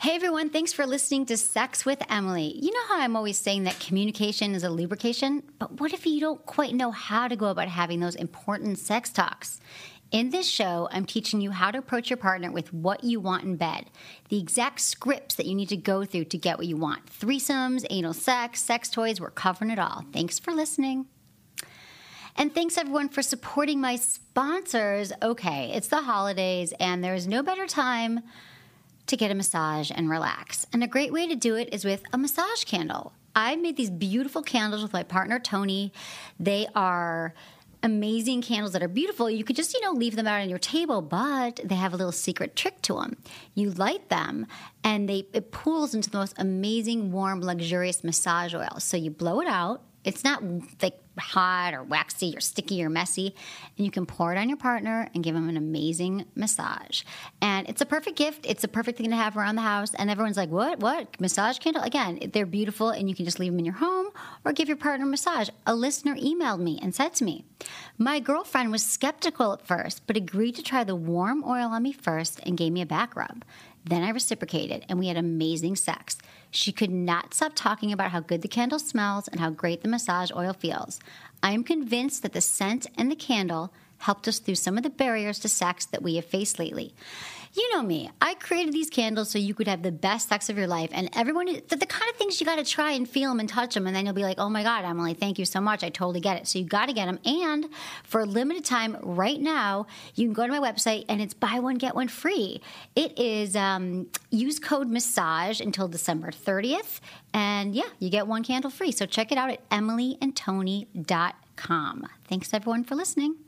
Hey everyone, thanks for listening to Sex with Emily. You know how I'm always saying that communication is a lubrication? But what if you don't quite know how to go about having those important sex talks? In this show, I'm teaching you how to approach your partner with what you want in bed, the exact scripts that you need to go through to get what you want. Threesomes, anal sex, sex toys, we're covering it all. Thanks for listening. And thanks everyone for supporting my sponsors. Okay, it's the holidays, and there is no better time to get a massage and relax. And a great way to do it is with a massage candle. I made these beautiful candles with my partner Tony. They are amazing candles that are beautiful. You could just, you know, leave them out on your table, but they have a little secret trick to them. You light them and they it pools into the most amazing, warm, luxurious massage oil. So you blow it out. It's not like hot or waxy or sticky or messy. And you can pour it on your partner and give them an amazing massage. And it's a perfect gift. It's a perfect thing to have around the house. And everyone's like, what? What? Massage candle? Again, they're beautiful and you can just leave them in your home or give your partner a massage. A listener emailed me and said to me, my girlfriend was skeptical at first, but agreed to try the warm oil on me first and gave me a back rub. Then I reciprocated and we had amazing sex. She could not stop talking about how good the candle smells and how great the massage oil feels. I am convinced that the scent and the candle helped us through some of the barriers to sex that we have faced lately. You know me. I created these candles so you could have the best sex of your life, and everyone, the, the kind of things you got to try and feel them and touch them, and then you'll be like, oh my God, Emily, thank you so much. I totally get it. So you got to get them. And for a limited time right now, you can go to my website and it's buy one, get one free. It is um, use code massage until December 30th, and yeah, you get one candle free. So check it out at emilyandtony.com. Thanks everyone for listening.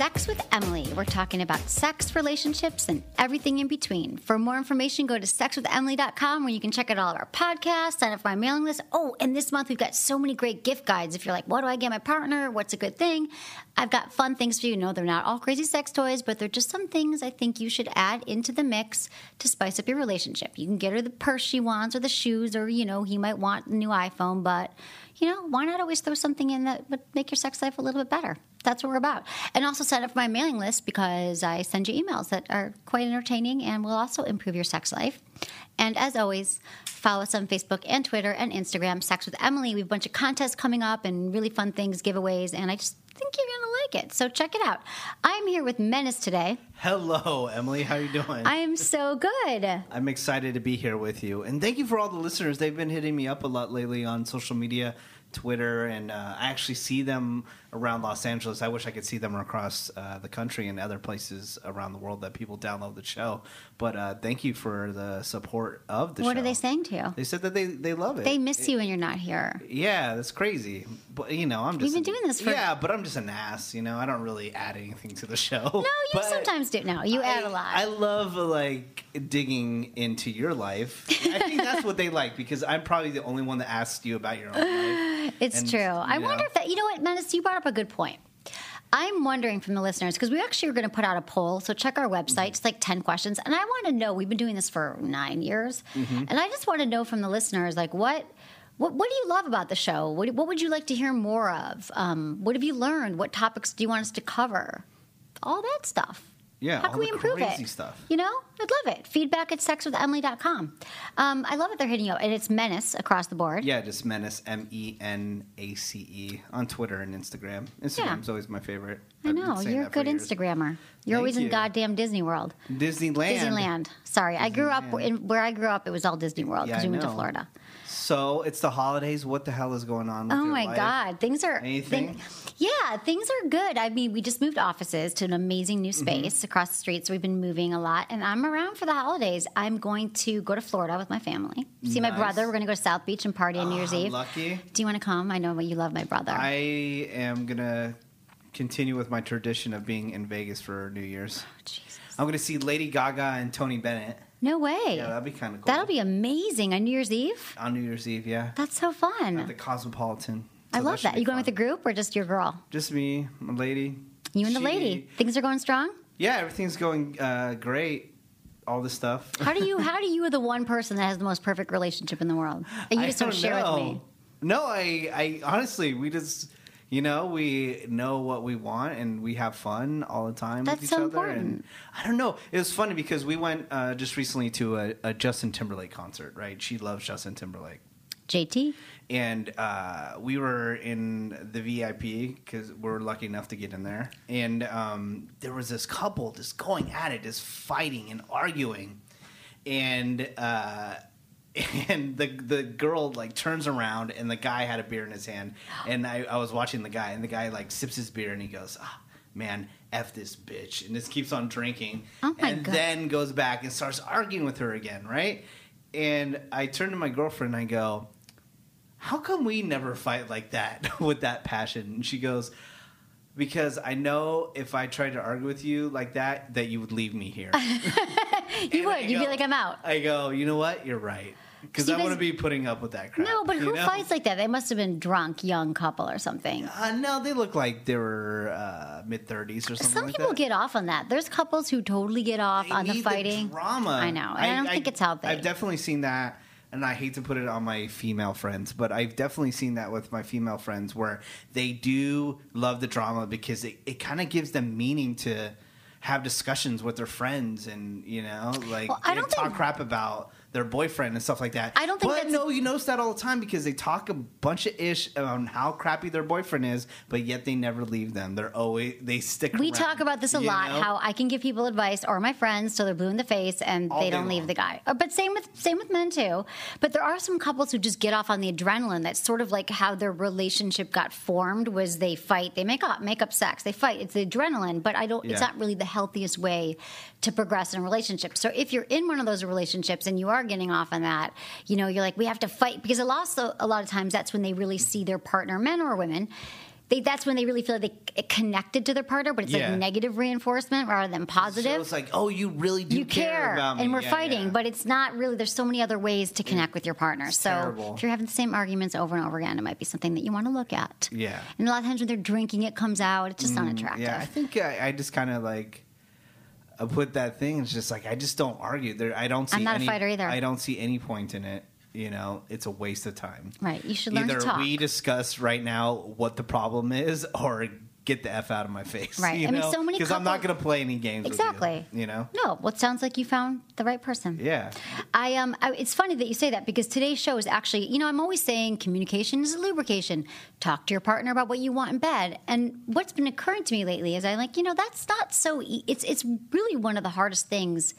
Sex with Emily. We're talking about sex, relationships, and everything in between. For more information, go to sexwithemily.com where you can check out all of our podcasts, sign up for my mailing list. Oh, and this month we've got so many great gift guides. If you're like, what do I get my partner? What's a good thing? I've got fun things for you. No, they're not all crazy sex toys, but they're just some things I think you should add into the mix to spice up your relationship. You can get her the purse she wants or the shoes, or, you know, he might want a new iPhone, but you know, why not always throw something in that would make your sex life a little bit better? That's what we're about. And also sign up for my mailing list because I send you emails that are quite entertaining and will also improve your sex life. And as always, follow us on Facebook and Twitter and Instagram, Sex with Emily. We have a bunch of contests coming up and really fun things, giveaways, and I just think you're going to like it. So check it out. I'm here with Menace today. Hello, Emily. How are you doing? I am so good. I'm excited to be here with you, and thank you for all the listeners. They've been hitting me up a lot lately on social media, Twitter, and uh, I actually see them around Los Angeles. I wish I could see them across uh, the country and other places around the world that people download the show. But uh, thank you for the support of the what show. What are they saying to you? They said that they, they love it. They miss you when you're not here. Yeah, that's crazy. But you know, I'm just You've been doing this for- yeah, but I'm just an ass. You know, I don't really add anything to the show. No, you But sometimes do. No, you add a lot. I love like digging into your life. I think that's what they like because I'm probably the only one that asks you about your own life. It's And, true. I wonder if that, you know what, Menace, you brought up a good point. I'm wondering from the listeners, because we actually are going to put out a poll. So check our website. Mm-hmm. It's like 10 questions. And I want to know, we've been doing this for nine years. Mm-hmm. And I just want to know from the listeners, like, what. What, what do you love about the show? What, what would you like to hear more of? Um, what have you learned? What topics do you want us to cover? All that stuff. Yeah, How all can we improve crazy it? stuff. You know, I'd love it. Feedback at sexwithemily.com. Um, I love that they're hitting you up. And it's menace across the board. Yeah, just menace M E N A C E on Twitter and Instagram. Instagram's always my favorite. I know. You're a good. Instagrammer. You're Thank always in goddamn Disney World. Disneyland. Disneyland. Sorry, I grew up in where I grew up. It was all Disney World because I we went to. Florida. So it's the holidays. What the hell is going on? With Oh my life? God, things are Anything? thing- yeah, things are good. I mean, we just moved offices to an amazing new Mm-hmm. space across the street, so we've been moving a lot. And I'm around for the holidays. I'm going to go to Florida with my family, see my brother. We're going to go to South Beach and party on New Year's Ah, Eve. lucky. Do you want to come? I know you love my brother. I am gonna continue with my tradition of being in Vegas for New Year's. Jesus. I'm gonna see Lady Gaga and Tony Bennett. No way. Yeah, that'd be kind of cool. That'll be amazing on New Year's Eve. on New Year's Eve. Yeah, That's so fun. at the Cosmopolitan. I love that. be You going fun. with the group or just your girl? Just me, my lady. You and the lady. Things are going strong. Yeah, everything's going uh, great. All this stuff. How do you? How do you, are the one person that has the most perfect relationship in the world? And you I just don't, don't share know. with me. No, I, I honestly, we just, you know, we know what we want and we have fun all the time That's with each so other. important. And I don't know. It was funny because we went uh, just recently to a, a Justin Timberlake concert. Right? She loves Justin Timberlake. JT. and uh, we were in the VIP because we are lucky enough to get in there. And um, there was this couple just going at it, just fighting and arguing, and uh, and the the girl like turns around and the guy had a beer in his hand, and I, I was watching the guy, and the guy like sips his beer and he goes, ah, "Man, f this bitch," and just keeps on drinking, Oh and God. then goes back and starts arguing with her again, right? And I turn to my girlfriend and I go, how come we never fight like that with that passion? And she goes, because I know if I tried to argue with you like that, that you would leave me here. You would. You'd be like, I'm out. I go, you know what? You're right. Because I want to be putting up with that crap. No, but who know? fights like that? They must have been drunk, young couple or something. Uh, no, they look like they were uh, mid 30s or something Some like people that. get off on that. There's couples who totally get off They on the fighting. drama. I know. And I, don't think it's healthy. I've definitely seen that, and I hate to put it on my female friends, but I've definitely seen that with my female friends where they do love the drama because it, it kind of gives them meaning to have discussions with their friends and you know like Well, I don't talk think- crap about their boyfriend and stuff like that. I don't think but no, you notice that all the time because they talk a bunch of ish on how crappy their boyfriend is, but yet they never leave them. They're always they stick. we around, talk about this a lot. know? How I can give people advice or my friends till they're blue in the face and All they don't leave the guy. Uh, But same with same with men too. But there are some couples who just get off on the adrenaline. That's sort of like how their relationship got formed. Was they fight, they make up, make up sex, they fight. It's the adrenaline. But I don't. It's not really the healthiest way to progress in a relationship. So if you're in one of those relationships and you are getting off on that, you know, you're like, we have to fight because a lot, a lot of times that's when they really see their partner, men or women. They, that's when they really feel like they connected to their partner, but it's Yeah. like negative reinforcement rather than positive. So it's like, oh, you really do you care, about me, and we're Yeah, fighting, yeah. but it's not really. There's so many other ways to connect with your partner. so terrible. if you're having the same arguments over and over again, it might be something that you want to look at. Yeah. And a lot of times when they're drinking, it comes out. It's just mm, unattractive. Yeah, I think I, I just kind of like put that thing. It's just like I just don't argue. There, I don't see. I'm not a any, fighter either. I don't see any point in it. You know, it's a waste of time. Right. You should learn to Either talk. we discuss right now what the problem is, or get the f out of my face. Right. You I mean, know? so many because I'm not going to play any games. with you, Exactly. you know. No, well, it sounds like you found the right person. Yeah. I um, I, it's funny that you say that because today's show is actually, you know, I'm always saying communication is a lubrication. Talk to your partner about what you want in bed. And what's been occurring to me lately is I like, you know, that's not so. E- it's it's really one of the hardest things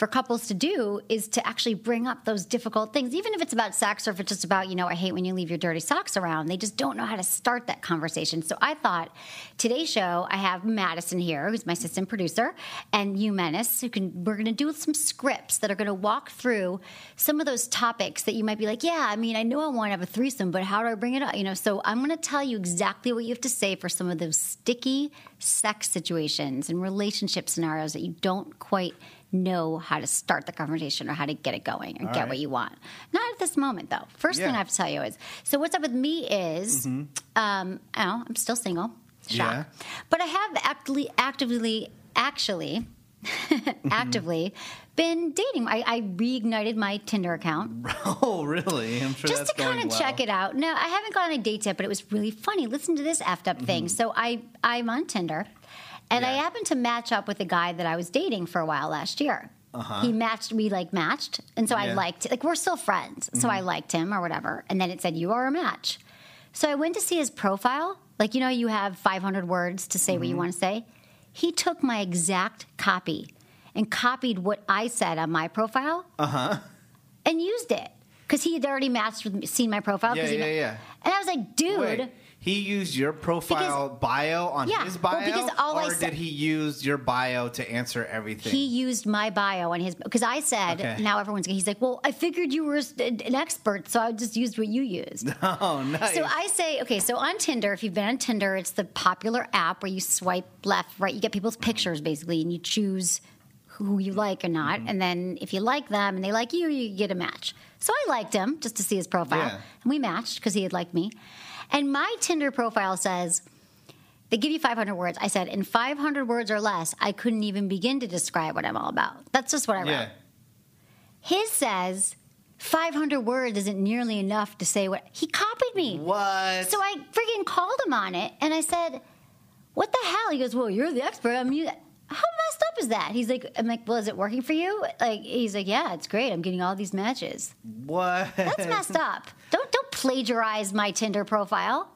for couples to do is to actually bring up those difficult things, even if it's about sex or if it's just about, you know, I hate when you leave your dirty socks around. They just don't know how to start that conversation. So I thought today's show, I have Madison here, who's my assistant producer, and you, Menace, who can, we're going to do some scripts that are going to walk through some of those topics that you might be like, yeah, I mean, I know I want to have a threesome, but how do I bring it up? You know, so I'm going to tell you exactly what you have to say for some of those sticky sex situations and relationship scenarios that you don't quite know how to start the conversation or how to get it going and All get right. what you want. Not at this moment, though. First thing I have to tell you is so what's up with me is mm-hmm. um, oh, I'm still single. Shock. Yeah. But I have actively, actively, actually, mm-hmm. actively been dating. I, I reignited my Tinder account Oh, really? I'm sure just to kind of well. check it out. No, I haven't gone on a date yet, but it was really funny. Listen to this effed up thing. Mm-hmm. So I I'm on Tinder, and I Mm-hmm. Happened to match up with a guy that I was dating for a while last year. He matched, we like matched, and so I Uh-huh. Yeah. Mm-hmm. liked. Like we're still friends, so I liked him or whatever. And then it said you are a match. So I went to see his profile. Like you know, you have 500 words to say what Mm-hmm. you want to say. He took my exact copy and copied what I said on my profile Uh huh. and used it. because he had already matched with me, seen my profile. Yeah, yeah, ma- yeah. And I was like, dude. Wait, he used your profile bio on yeah, his well, bio, because all I or said- did he use your bio to answer everything? He used my bio on his because I said Okay. now everyone's he's like well I figured you were an expert so I just used what you used oh, nice. so I say okay so on Tinder if you've been on Tinder it's the popular app where you swipe left right you get people's pictures basically and you choose who you like or not Mm-hmm. and then if you like them and they like you you get a match so I liked him just to see his profile Yeah. and we matched because he had liked me and my Tinder profile says they give you 500 words. I said, in 500 words or less, I couldn't even begin to describe what I'm all about. That's just what I wrote. yeah. His says 500 words isn't nearly enough to say what he copied me. What? So I freaking called him on it and I said, What the hell? He goes, Well, you're the expert. I'm you, how messed up is that? He's like, I'm like, Well, is it working for you? Like, he's like, Yeah, it's great. I'm getting all these matches. what? That's messed up. Don't don't plagiarize my Tinder profile.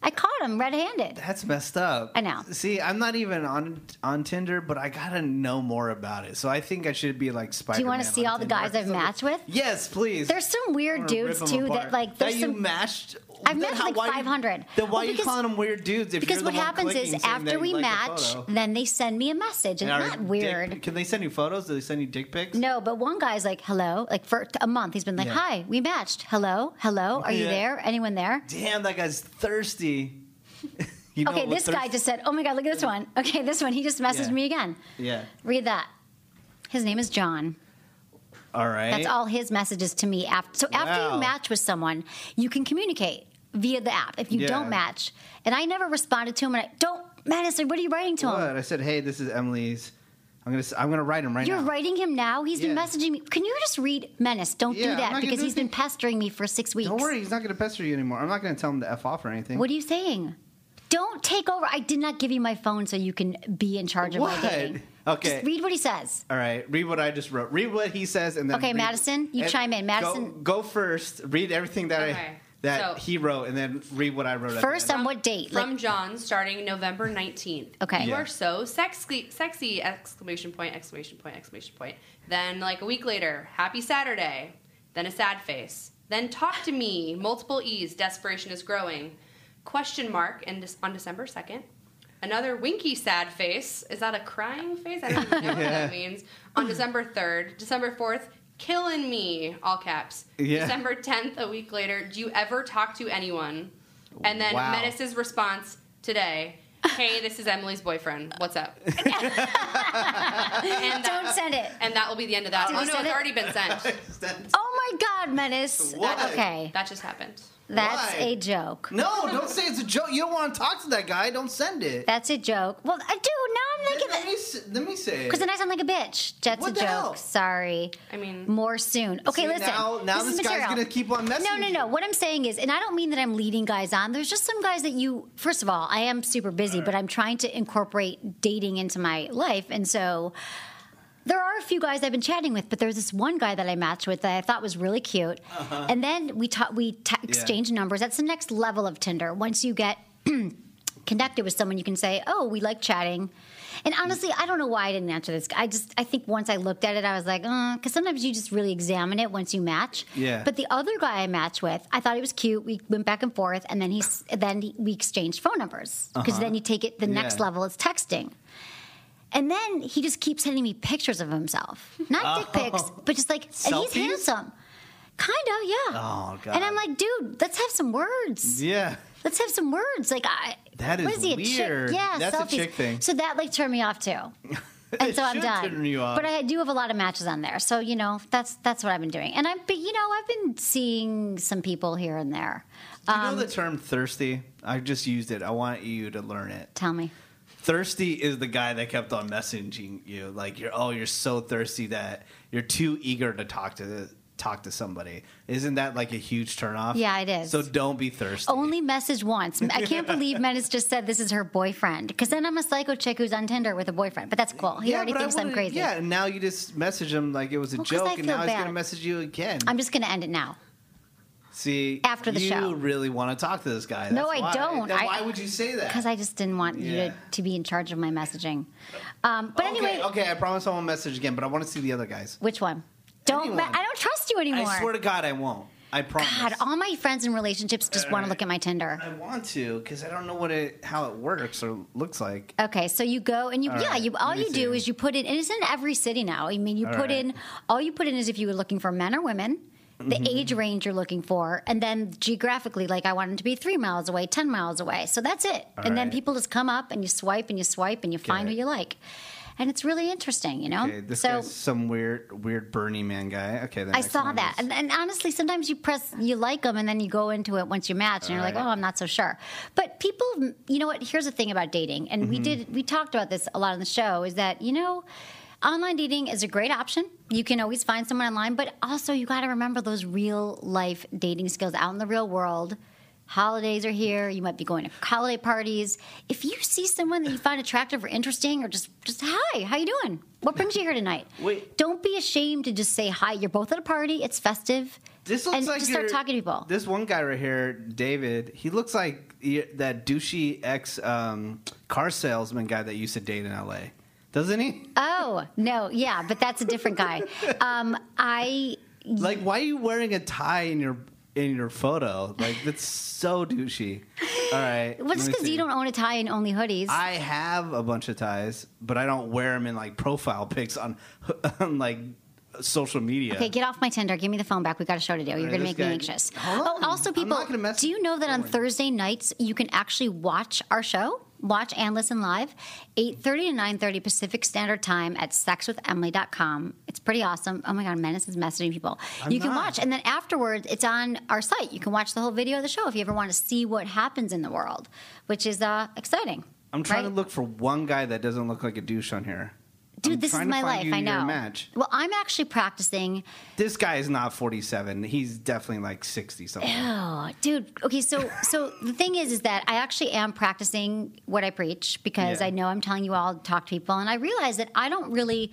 I caught him red-handed. That's messed up. I know. See, I'm not even on on Tinder, but I gotta know more about it. So I think I should be like Spider. Do you want to see all the guys I've matched with? Yes, please. There's some weird dudes too apart. that like that there's you some matched. I've matched how- like why you- 500. Then why Well, are you calling them weird dudes? If because what happens is after we like match, then they send me a message. And Are it's not dick- weird. can they send you photos? Do they send you dick pics? No, but one guy's like, hello. Like for a month, he's been like, Yeah. hi, we matched. Hello, hello. Are you there? Anyone there? Damn, that guy's thirsty. you know Okay, this guy just said, oh my God, look at this one. Okay, this one. He just messaged Yeah. me again. Yeah. Read that. His name is John. All right. That's all his messages to me. After, so after Wow. you match with someone, you can communicate via the app. If you Yeah. don't match, and I never responded to him, and I don't, Madison, what are you writing to What? him? I said, hey, this is Emily's. I'm gonna. s- I'm gonna write him right now. You're writing him now. He's been messaging me. Can you just read Menace? Don't Yeah, do that because do he's been pestering me for six weeks. Don't worry, he's not gonna pester you anymore. I'm not gonna tell him to f off or anything. What are you saying? Don't take over. I did not give you my phone so you can be in charge of What? my dating. Okay. Just read what he says. All right, read what I just wrote. Read what he says, and then. Okay, read- Madison, you and chime in. Madison- go, first. Read everything that I Okay, that so- he wrote, and then read what I wrote. at the First, end. on what date? From Like, John, starting November 19th. Okay. You Yeah. are so sexy, sexy! Exclamation point! Exclamation point! Exclamation point! Then, like a week later, happy Saturday. Then a sad face. Then talk to me. Multiple E's. Desperation is growing. Question mark. And on December 2nd, another winky sad face. Is that a crying face? I don't even know what that means. On December 3rd, December 4th. Killing me, all caps. Yeah. December 10th, a week later. Do you ever talk to anyone? And then Wow. Menace's response today. Hey, this is Emily's boyfriend. What's up? and that, don't send it. and that will be the end of that. Did oh no, it's it? already been sent. Oh my God, Menace. What? Okay, That just happened. That's Why? a joke. No, don't say it's a joke. You don't want to talk to that guy. Don't send it. That's a joke. Well, I do. Now I'm let, like, me, s- let me say it. because then I sound like a bitch. Jet's What a the joke. hell? Sorry. I mean, More soon. Okay, See, listen. now- now is this guy's material. gonna keep on messaging No, no, no. you. What I'm saying is, and I don't mean that I'm leading guys on. There's just some guys that you. First of all, I am super busy, but I'm trying to incorporate dating into my life, and so. There are a few guys I've been chatting with, but there's this one guy that I matched with that I thought was really cute, and then we ta- we ta- exchange numbers. That's the next level of Tinder. Once you get connected with someone, you can say, "Oh, we like chatting." And honestly, I don't know why I didn't answer this. I just I think once I looked at it, I was like, uh, because sometimes you just really examine it once you match. Yeah. But the other guy I matched with, I thought he was cute. We went back and forth, and then he's then we exchanged phone numbers because then you take it the next Uh-huh. Yeah. level. It's texting. And then he just keeps sending me pictures of himself, not dick pics, but just like, and he's. Handsome, kind of, yeah. Oh, God. And I'm like, dude, let's have some words. yeah. Let's have some words. Like I. That what is he, a weird. Chick? Yeah, That's a chick thing. So that like turned me off too. And so I'm done. turn you off. But I do have a lot of matches on there, so you know that's that's what I've been doing. And I've been, you know, I've been seeing some people here and there. Do you Um, know the term thirsty? I just used it. I want you to learn it. Tell me. Thirsty is the guy that kept on messaging you, like you're oh you're so thirsty that you're too eager to talk to talk to somebody. Isn't that like a huge turnoff? Yeah, it is. So don't be thirsty. Only message once. I can't believe Menace just said this is her boyfriend. Because then I'm a psycho chick who's on Tinder with a boyfriend. But that's cool. He already thinks I'm crazy. Yeah, and now you just message him like it was a Well, joke, and now he's gonna message you again. I'm just going to end it now. See, After the you show. really want to talk to this guy. No, That's I why. don't. I- why would you say that? Because I just didn't want you to, to be in charge of my messaging. Um, but okay, anyway, okay, I promise I won't message again, but I want to see the other guys. which one? Don't. Ma- I don't trust you anymore. I swear to God, I won't. I promise. God, all my friends in relationships just want to look at my Tinder. I want to because I don't know what it how it works or looks like. Okay, so you go and you All yeah, right, you all you do is you put in and it's in every city now. I mean, you All put right. in all you put in is if you were looking for men or women, the Mhm. age range you're looking for, and then geographically, like I want them to be three miles away, ten miles away. So that's it. All and then people just come up and you swipe and you swipe and you find it. who you like. And it's really interesting, you know. Okay, this so guy's some weird weird Burning Man guy. Okay, I saw that, is- and, and honestly, sometimes you press, you like them, and then you go into it once you match, and you're like, oh, I'm not so sure. But people, you know what? Here's the thing about dating, and we Mhm. did, we talked about this a lot on the show, is that you know, online dating is a great option. You can always find someone online, but also you got to remember those real life dating skills out in the real world. Holidays are here. You might be going to holiday parties. If you see someone that you find attractive or interesting, or just just hi, how you doing? What brings you here tonight? Wait. Don't be ashamed to just say hi. You're both at a party. It's festive. This looks and like just start talking to people. This one guy right here, David. He looks like that douchey ex um, car salesman guy that used to date in L.A. Doesn't he? Oh no, yeah, but that's a different guy. Um, I Like, why are you wearing a tie in your in your photo? Like, that's so douchey. All right. well, just because you don't own a tie and only hoodies. I have a bunch of ties, but I don't wear them in like profile pics on, on like social media. Okay, get off my Tinder. Give me the phone back. We got a show to do. You're right, going to make me anxious. Oh, also, people, not gonna mess- do you know that on Thursday nights you can actually watch our show? Watch and listen live, 8.30 to 9.30 Pacific Standard Time at sexwithemily.com. It's pretty awesome. Oh my God, Menace is messaging people. I'm you can not. watch, and then afterwards, it's on our site. You can watch the whole video of the show if you ever want to see what happens in the world, which is uh, exciting. I'm trying right? to look for one guy that doesn't look like a douche on here. Dude, I'm this is my life. I know. match. Well, I'm actually practicing This guy is not 47. He's definitely like 60 something. Oh, dude. Okay, so so the thing is, is that I actually am practicing what I preach because Yeah. I know I'm telling you all to talk to people, and I realize that I don't really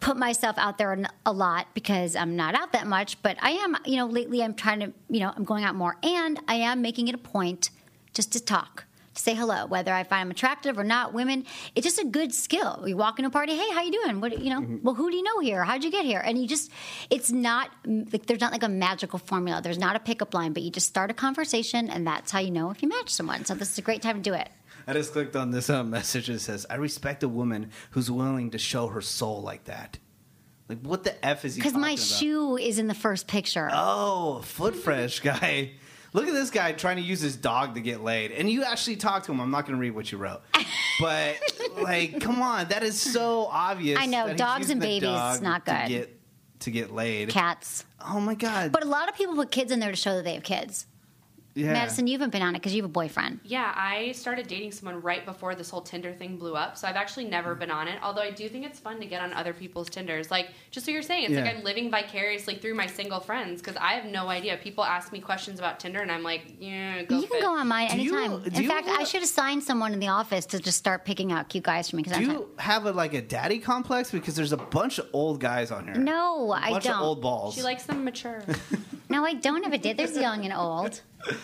put myself out there a lot because I'm not out that much. But I am, you know, lately I'm trying to, you know, I'm going out more, and I am making it a point just to talk. To Say hello, whether I find them attractive or not. Women, it's just a good skill. You walk into a party, hey, how you doing? What you know? Well, who do you know here? How'd you get here? And you just, it's not like there's not like a magical formula. There's not a pickup line, but you just start a conversation, and that's how you know if you match someone. So this is a great time to do it. I just clicked on this uh, message that says, I respect a woman who's willing to show her soul like that. Like, what the F is he Because my about? shoe is in the first picture. Oh, foot fresh guy. Look at this guy trying to use his dog to get laid. And you actually talked to him. I'm not going to read what you wrote. But, like, come on. That is so obvious. I know, dogs and babies, dog not To good. get, to get laid. Cats. Oh, my God. But a lot of people put kids in there to show that they have kids. Yeah. Madison, you haven't been on it because you have a boyfriend. Yeah, I started dating someone right before this whole Tinder thing blew up, so I've actually never been on it. Although I do think it's fun to get on other people's Tinders. Like, just what you're saying, it's Yeah. like I'm living vicariously through my single friends because I have no idea. People ask me questions about Tinder, and I'm like, yeah, go you can fit. go on mine Do you- anytime. in you fact, I should assign someone in the office to just start picking out cute guys for me. Because Do I'm you have a, like a daddy complex? Because there's a bunch of old guys on here. No, a I bunch don't. of old balls. She likes them mature. No, I don't have a date. There's young and old.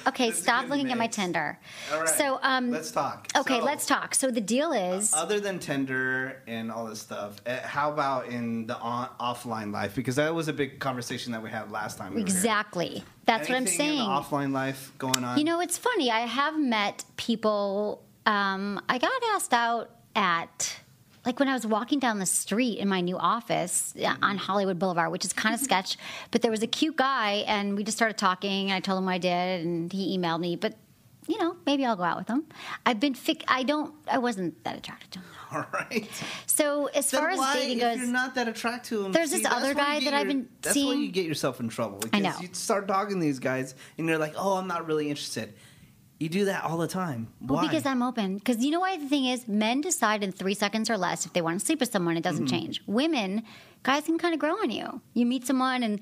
Okay, stop looking at my. Tinder. All right. So, um, let's talk. Okay, So- let's talk. So the deal is, Other than Tinder and all this stuff, eh, how about in the on- offline life? Because that was a big conversation that we had last time. we were here. exactly. That's what I'm Anything in saying. the offline life going on. You know, it's funny. I have met people. Um, I got asked out at like when I was walking down the street in my new office uh, on Hollywood Boulevard, which is kind of sketch. But there was a cute guy, and we just started talking. And I told him what I did, and he emailed me. But you know, maybe I'll go out with him. I've been. Fic- I don't. I wasn't that attracted to him. all right. So as Then far as why, dating if goes, you're not that attracted to him. There's see, this other guy that I've been That's why you get yourself in trouble. Because I know. You start dogging these guys, and you're like, "Oh, I'm not really interested." You do that all the time. Well, Why? because I'm open. Because you know why the thing is, men decide in three seconds or less if they want to sleep with someone. It doesn't Mm-hmm. change. Women, guys can kind of grow on you. You meet someone, and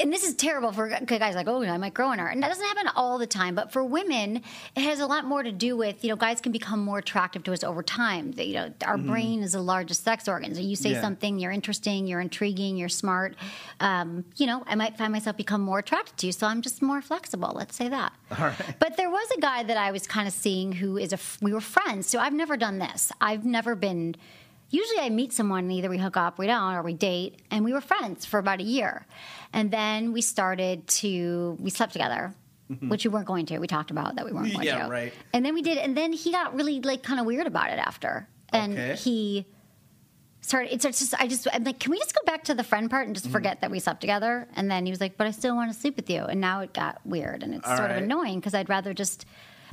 and this is terrible for guys like, oh, I might grow on her, and that doesn't happen all the time. But for women, it has a lot more to do with you know, guys can become more attractive to us over time. That, you know, our brain is the largest sex organ. So you say Mm-hmm. Yeah. something, you're interesting, you're intriguing, you're smart. Um, you know, I might find myself become more attracted to you. So I'm just more flexible. Let's say that. all right. But there was a guy that I was kind of seeing who is a we were friends. So I've never done this. I've never been usually I meet someone and either we hook up, we don't, or we date, and we were friends for about a year, and then we started to we slept together. Which we weren't going to. We talked about that we weren't going Yeah, to. right. And then we did, and then he got really like kind of weird about it after, and Okay. he started. It's just I just I'm like, can we just go back to the friend part and Mm-hmm. just forget that we slept together? And then he was like, but I still want to sleep with you, and now it got weird, and it's All sort right. of annoying because I'd rather just.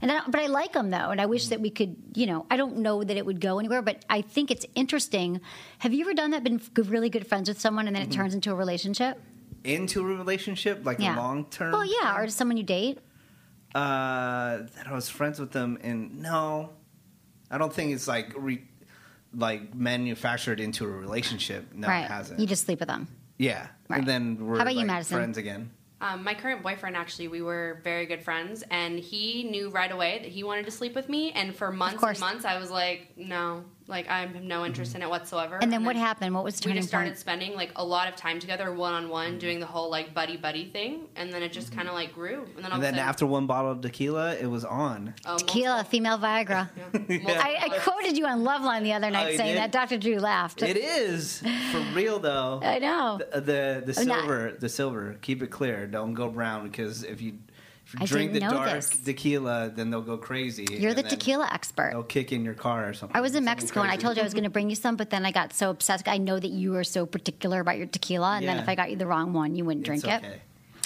And I, but I like them though, and I wish that we could, you know, I don't know that it would go anywhere, but I think it's interesting. Have you ever done that? Been really good friends with someone, and then it Mm-hmm. turns into a relationship? Into a relationship, like Yeah, a long term. Well, yeah, or someone you date. Uh, that I was friends with them, and no, I don't think it's like re, like manufactured into a relationship. No, right. it hasn't. You just sleep with them. yeah, Right. and then we're How about you, Madison? friends again. Um, my current boyfriend, actually, we were very good friends, and he knew right away that he wanted to sleep with me. And for months and months, I was like, no, like I have no interest mm-hmm. in it whatsoever. And then what happened? What was the We just started point? spending like a lot of time together, one on one, doing the whole like buddy buddy thing, and then it just mm-hmm. kind of like grew. And then all And of a then sudden, after one bottle of tequila, it was on. oh, Tequila, female Viagra. I, I quoted you on Loveline the other night Oh, saying did? that. Dr. Drew laughed. It is for real though. I know. The the, the I'm not- silver, the silver. Keep it clear. Don't go brown because if you, if you I drink the dark this. tequila, then they'll go crazy. You're the tequila expert. They'll kick in your car or something. I was in Mexico and I told you I was going to bring you some, but then I got so obsessed. I know that you are so particular about your tequila, and then if I got you the wrong one, you wouldn't drink It's it. okay.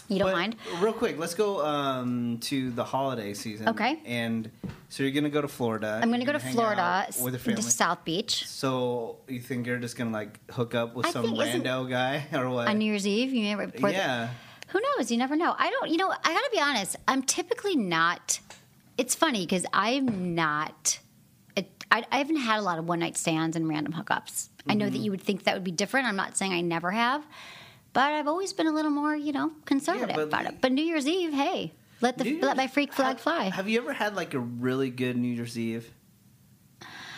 You don't But mind? Real quick, let's go um, to the holiday season. Okay. And so you're gonna go to Florida. I'm going to go to Florida with your to. South Beach So you think you're just gonna like hook up with I some rando guy or what? on New Year's Eve. You never, before the- yeah. Who knows? You never know. I don't. You know, I got to be honest. I'm typically not. It's funny because I'm not. It, I, I haven't had a lot of one night stands and random hookups. I know Mm-hmm. that you would think that would be different. I'm not saying I never have, but I've always been a little more, you know, conservative but- about it. But New Year's Eve, hey, let the New let Year's- my freak flag have, fly. Have you ever had like a really good New Year's Eve?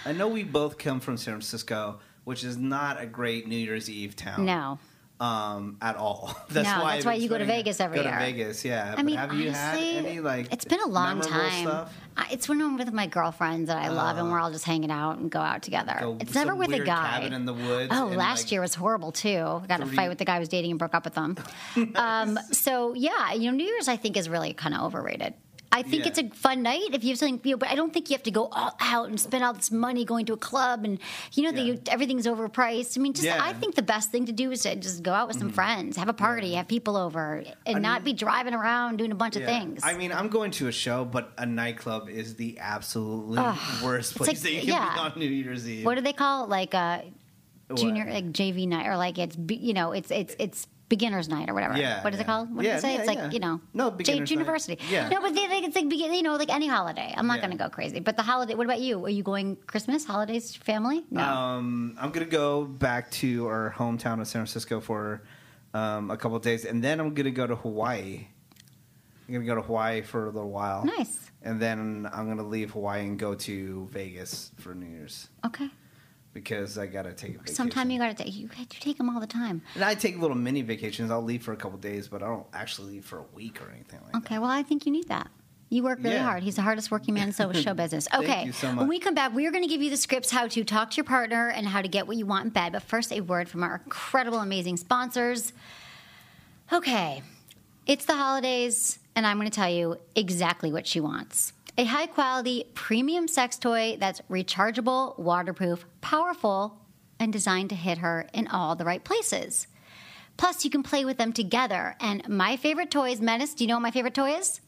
I know we both come from San Francisco, which is not a great New Year's Eve town. no, Um, at all. That's No, why that's why you go to Vegas every go year. to Vegas, yeah. I But mean, have you had honestly, any like? it's been a long time. Stuff? I, it's when I'm with my girlfriends that I love, and we're all just hanging out and go out together. Go it's never with a guy. cabin in the woods Oh, last like, year was horrible too. I got a fight with the guy I was dating and broke up with him. um, so yeah, you know, New Year's I think is really kind of overrated. I think Yeah. it's a fun night if you have something, you know, but I don't think you have to go all out and spend all this money going to a club and you know Yeah. everything's overpriced. I mean, just Yeah. Mm-hmm. I think the best thing to do is to just go out with some friends, have a party, have people over, and not be driving around doing a bunch of things. I mean, I'm going to a show, but a nightclub is the absolutely worst place like- that you can yeah. be on New Year's Eve. what do they call it? like a What? junior like JV night or like it's you know it's it's it's beginners night or whatever. Yeah, What is it called? What Yeah, did they say? yeah, it's like yeah. you know No, J- beginners night. university. Yeah. No, but they, like, it's like you know like any holiday. I'm not Yeah. going to go crazy. But the holiday. What about you? Are you going Christmas holidays family? No. Um, I'm gonna go back to our hometown of San Francisco for um, a couple of days, and then I'm gonna go to Hawaii. I'm gonna go to Hawaii for a little while. Nice. And then I'm gonna leave Hawaii and go to Vegas for New Year's Okay. Because I gotta take a vacation. Sometime you got to take you, you take them all the time. And I take little mini vacations. I'll leave for a couple of days, but I don't actually leave for a week or anything like that. Okay, well, I think you need that. You work really Yeah. hard. He's the hardest working man in so show business. Thank Okay, you so much. when we come back, we're going to give you the scripts how to talk to your partner and how to get what you want in bed. But first, a word from our incredible, amazing sponsors. Okay, it's the holidays, and I'm going to tell you exactly what she wants. A high quality premium sex toy that's rechargeable, waterproof, powerful, and designed to hit her in all the right places. Plus, you can play with them together. And my favorite toy is Menace. Do you know what my favorite toy is?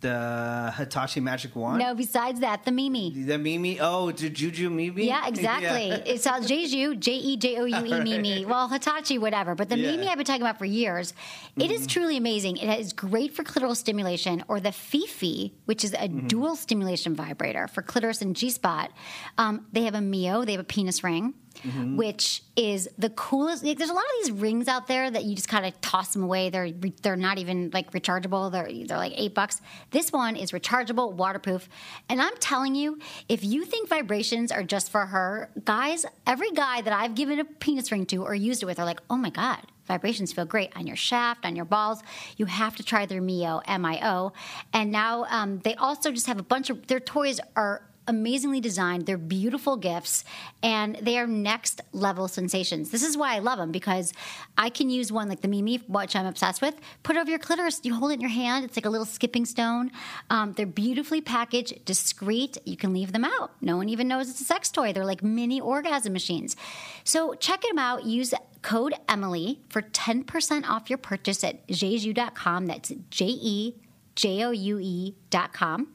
The Hitachi Magic Wand. No, besides that, the Mimi. The Mimi. Oh, the Je Joue Mimi. Yeah, exactly. Yeah. It's uh, Je Joue, J E J O U E Mimi. Well, Hitachi, whatever. But the Yeah. Mm-hmm. Mimi I've been talking about for years. It is truly amazing. It is great for clitoral stimulation, or the Fifi, which is a Mm-hmm. dual stimulation vibrator for clitoris and G spot. Um, they have a Mio. They have a penis ring. Mm-hmm. Which is the coolest? Like, there's a lot of these rings out there that you just kind of toss them away. They're they're not even like rechargeable. They're they're like eight bucks. This one is rechargeable, waterproof, and I'm telling you, if you think vibrations are just for her, guys, every guy that I've given a penis ring to or used it with are like, oh my god, vibrations feel great on your shaft, on your balls. You have to try their Mio M I O, and now um, they also just have a bunch of their toys are amazingly designed. They're beautiful gifts and they are next level sensations. This is why I love them because I can use one like the Mimi, which I'm obsessed with. Put it over your clitoris. You hold it in your hand. It's like a little skipping stone. Um, they're beautifully packaged, discreet. You can leave them out. No one even knows it's a sex toy. They're like mini orgasm machines. So check them out. Use code Emily for 10% off your purchase at jejoue.com. That's J E J O U com,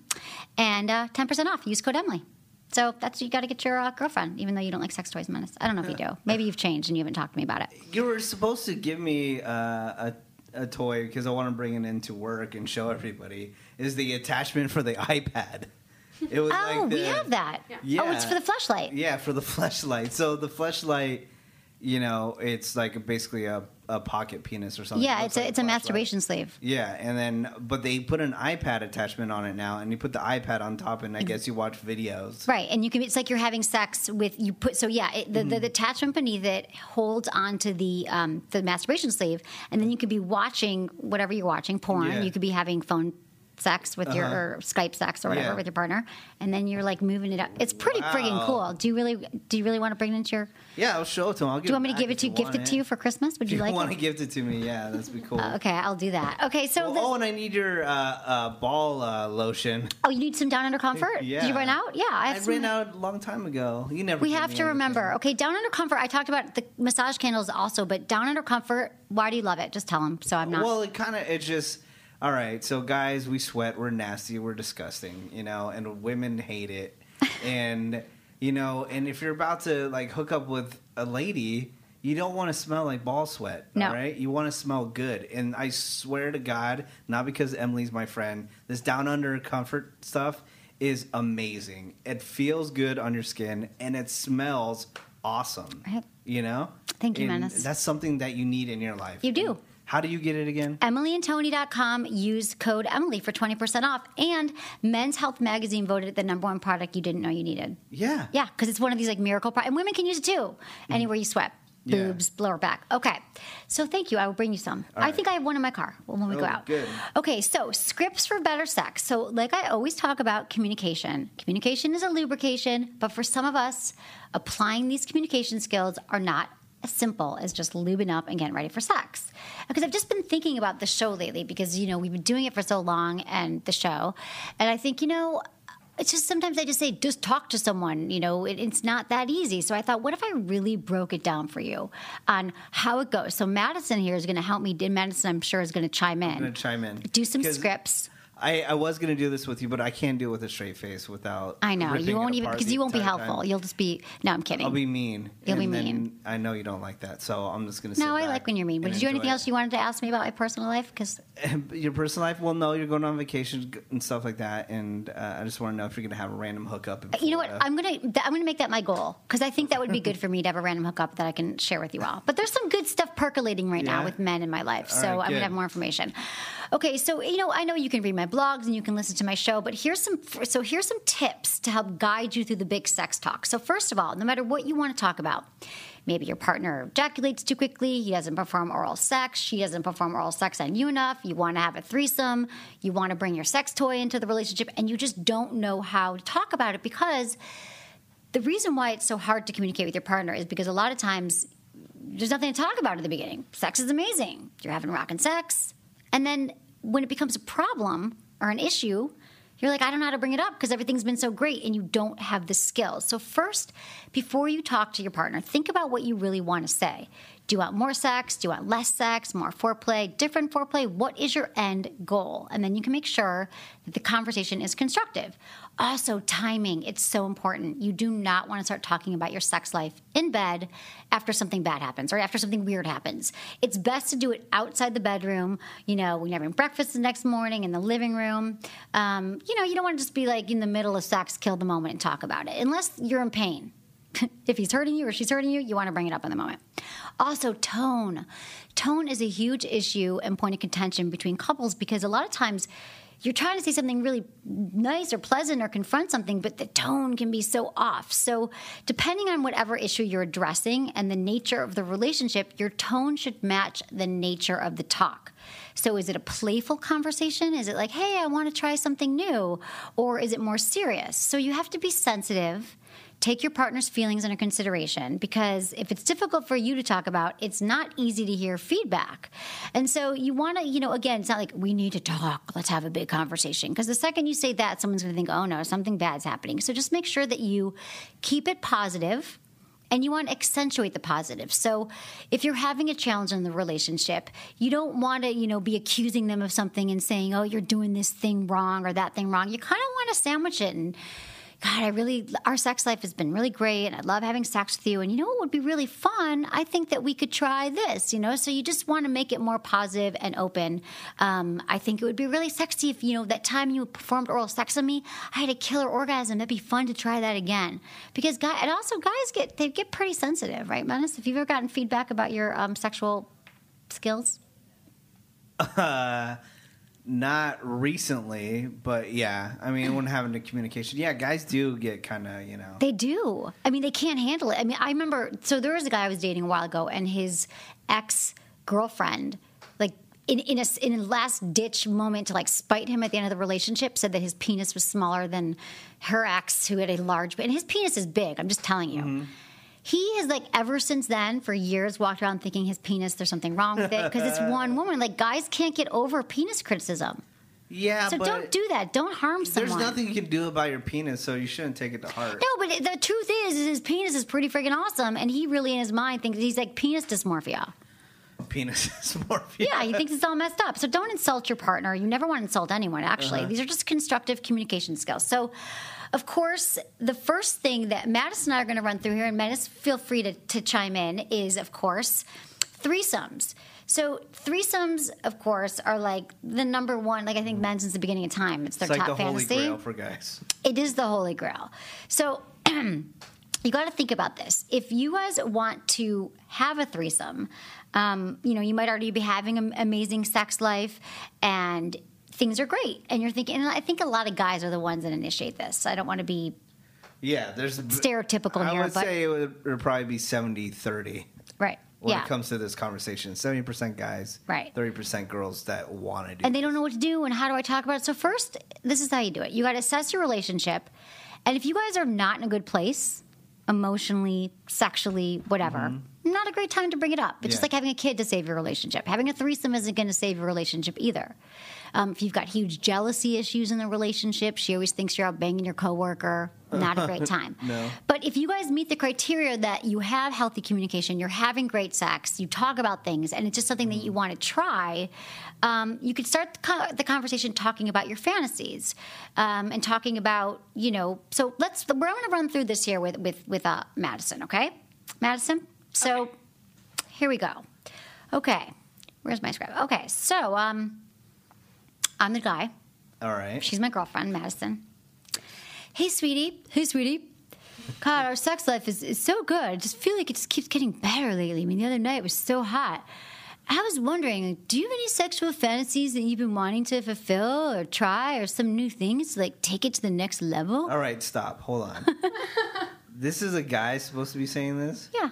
And uh, 10% off. Use code Emily. So that's you got to get your uh, girlfriend, even though you don't like sex toys, Menace. I don't know if you do. Maybe you've changed and you haven't talked to me about it. You were supposed to give me uh, a a toy because I want to bring it into work and show everybody. Is the attachment for the iPad? It was oh, like the, we have that. Yeah. Oh, it's for the Fleshlight. Yeah, for the Fleshlight. So the Fleshlight, you know, it's like basically a a pocket penis or something. Yeah, it's a, it's a masturbation sleeve. Yeah, and then but they put an iPad attachment on it now, and you put the iPad on top, and I guess you watch videos. Right, and you can. It's like you're having sex with you put. So yeah, it, the, mm. the, the, attachment beneath it holds onto the um, the masturbation sleeve, and then you could be watching whatever you're watching, porn. Yeah. You could be having phone sex with uh-huh. your or Skype sex or whatever yeah. with your partner, and then you're like moving it up. It's pretty wow. friggin' cool. Do you really do you really want to bring it into your? Yeah, I'll show it to him. I'll do you want me to give it to you, gift it to you for Christmas? Would you, like? you like? Want to gift it to me? Yeah, that's be cool. Uh, okay, I'll do that. Okay, so well, oh, and I need your uh, uh, ball uh, lotion. Oh, you need some Down Under Comfort? yeah. Did you run out? Yeah, I, I some... ran out a long time ago. You never. We have to remember. Okay, Down Under Comfort. I talked about the massage candles also, but Down Under Comfort. Why do you love it? Just tell them. So I'm not. Well, it kind of it just all right, so guys, we sweat, we're nasty, we're disgusting, you know, and women hate it. and you know, and if you're about to like hook up with a lady, you don't want to smell like ball sweat, no. all right? You want to smell good. And I swear to God, not because Emily's my friend, this down under comfort stuff is amazing. It feels good on your skin and it smells awesome. Right. You know? Thank you, and Menace. That's something that you need in your life. You do. How do you get it again? EmilyandTony.com. Use code Emily for 20% off. And Men's Health Magazine voted it the number one product you didn't know you needed. Yeah. Yeah, because it's one of these like miracle products. And women can use it too, mm-hmm. anywhere you sweat. Boobs, yeah. lower back. Okay. So thank you. I will bring you some. All I right. think I have one in my car when we oh, go out. Good. Okay, so scripts for better sex. So, like I always talk about communication. Communication is a lubrication, but for some of us, applying these communication skills are not as simple as just lubing up and getting ready for sex. Because I've just been thinking about the show lately because, you know, we've been doing it for so long and the show. And I think, you know, it's just sometimes I just say, just talk to someone. You know, it, it's not that easy. So I thought, what if I really broke it down for you on how it goes? So Madison here is going to help me. Madison, I'm sure, is going to chime in. Going to chime in. Do some scripts. I, I was going to do this with you, but I can't do it with a straight face without. I know you won't even because you won't be helpful. Time. You'll just be. No, I'm kidding. I'll be mean. You'll be mean. I know you don't like that, so I'm just going to. No, I like when you're mean. But did you anything it. else you wanted to ask me about my personal life? Because your personal life. Well, no, you're going on vacation and stuff like that, and uh, I just want to know if you're going to have a random hookup. You know what? I'm gonna I'm gonna make that my goal because I think that would be good for me to have a random hookup that I can share with you all. But there's some good stuff percolating right yeah. now with men in my life, all so right, I'm gonna have more information. Okay, so you know I know you can read my blogs and you can listen to my show, but here's some so here's some tips to help guide you through the big sex talk. So first of all, no matter what you want to talk about, maybe your partner ejaculates too quickly, he doesn't perform oral sex, she doesn't perform oral sex on you enough, you want to have a threesome, you want to bring your sex toy into the relationship and you just don't know how to talk about it because the reason why it's so hard to communicate with your partner is because a lot of times there's nothing to talk about at the beginning. Sex is amazing. You're having rockin' sex. And then when it becomes a problem, or an issue, you're like, I don't know how to bring it up because everything's been so great and you don't have the skills. So, first, before you talk to your partner, think about what you really want to say. Do you want more sex? Do you want less sex? More foreplay? Different foreplay? What is your end goal? And then you can make sure that the conversation is constructive. Also, timing, it's so important. You do not want to start talking about your sex life in bed after something bad happens or after something weird happens. It's best to do it outside the bedroom, you know, when you're having breakfast the next morning in the living room. Um, you know, you don't want to just be like in the middle of sex, kill the moment and talk about it, unless you're in pain. if he's hurting you or she's hurting you, you want to bring it up in the moment. Also, tone. Tone is a huge issue and point of contention between couples because a lot of times you're trying to say something really nice or pleasant or confront something, but the tone can be so off. So, depending on whatever issue you're addressing and the nature of the relationship, your tone should match the nature of the talk. So, is it a playful conversation? Is it like, hey, I want to try something new? Or is it more serious? So, you have to be sensitive take your partner's feelings under consideration because if it's difficult for you to talk about, it's not easy to hear feedback. And so you want to, you know, again, it's not like we need to talk, let's have a big conversation. Because the second you say that, someone's going to think, oh no, something bad's happening. So just make sure that you keep it positive and you want to accentuate the positive. So if you're having a challenge in the relationship, you don't want to, you know, be accusing them of something and saying, "Oh, you're doing this thing wrong or that thing wrong." You kind of want to sandwich it and God, I really, our sex life has been really great and I love having sex with you. And you know what would be really fun? I think that we could try this, you know? So you just want to make it more positive and open. Um, I think it would be really sexy if, you know, that time you performed oral sex on me, I had a killer orgasm. That'd be fun to try that again. Because, guy, and also guys get, they get pretty sensitive, right, Menace? If you've ever gotten feedback about your um, sexual skills? Uh, not recently, but yeah. I mean, when having the communication, yeah, guys do get kind of, you know. They do. I mean, they can't handle it. I mean, I remember. So there was a guy I was dating a while ago, and his ex girlfriend, like in in a in a last ditch moment to like spite him at the end of the relationship, said that his penis was smaller than her ex, who had a large. And his penis is big. I'm just telling you. Mm-hmm. He has like ever since then for years walked around thinking his penis there's something wrong with it because it's one woman. Like guys can't get over penis criticism. Yeah, So don't do that. Don't harm someone. There's nothing you can do about your penis, so you shouldn't take it to heart. No, but the truth is, is his penis is pretty freaking awesome, and he really in his mind thinks he's like penis dysmorphia. Penis dysmorphia. Yeah, he thinks it's all messed up. So don't insult your partner. You never want to insult anyone. Actually, Uh-huh. these are just constructive communication skills. So. Of course, the first thing that Madison and I are going to run through here, and Madison, feel free to, to chime in, is of course threesomes. So threesomes, of course, are like the number one. Like I think men since the beginning of time, it's their It's like top the holy fantasy. grail for guys. It is the holy grail. So you got to think about this. If you guys want to have a threesome, um, you know, you might already be having an amazing sex life and things are great. And you're thinking, and I think a lot of guys are the ones that initiate this. I don't want to be Yeah, there's stereotypical I here, would but say it would, it would probably be 70-30 right. when yeah. it comes to this conversation. Seventy percent guys, Right. Thirty percent girls that want to do. and they don't know what to do and how do I talk about it. So first, this is how you do it. You got to assess your relationship, and if you guys are not in a good place, emotionally, sexually, whatever, mm-hmm. not a great time to bring it up. It's just like having a kid to save your relationship. Having a threesome isn't going to save your relationship either. Um, if you've got huge jealousy issues in the relationship, she always thinks you're out banging your coworker. Not a great time. No. But if you guys meet the criteria that you have healthy communication, you're having great sex, you talk about things, and it's just something that you want to try, um, you could start the, co- the conversation talking about your fantasies um, and talking about, you know. So let's. We're going to run through this here with with with uh, Madison. Okay, Madison. So here we go. Okay, where's my script? Okay, so um, I'm the guy. All right. She's my girlfriend, Madison. Hey, sweetie. Hey, sweetie. God, our sex life is, is so good. I just feel like it just keeps getting better lately. I mean, the other night was so hot. I was wondering, do you have any sexual fantasies that you've been wanting to fulfill or try or some new things to like take it to the next level? All right, stop. Hold on. this is a guy supposed to be saying this? Yeah.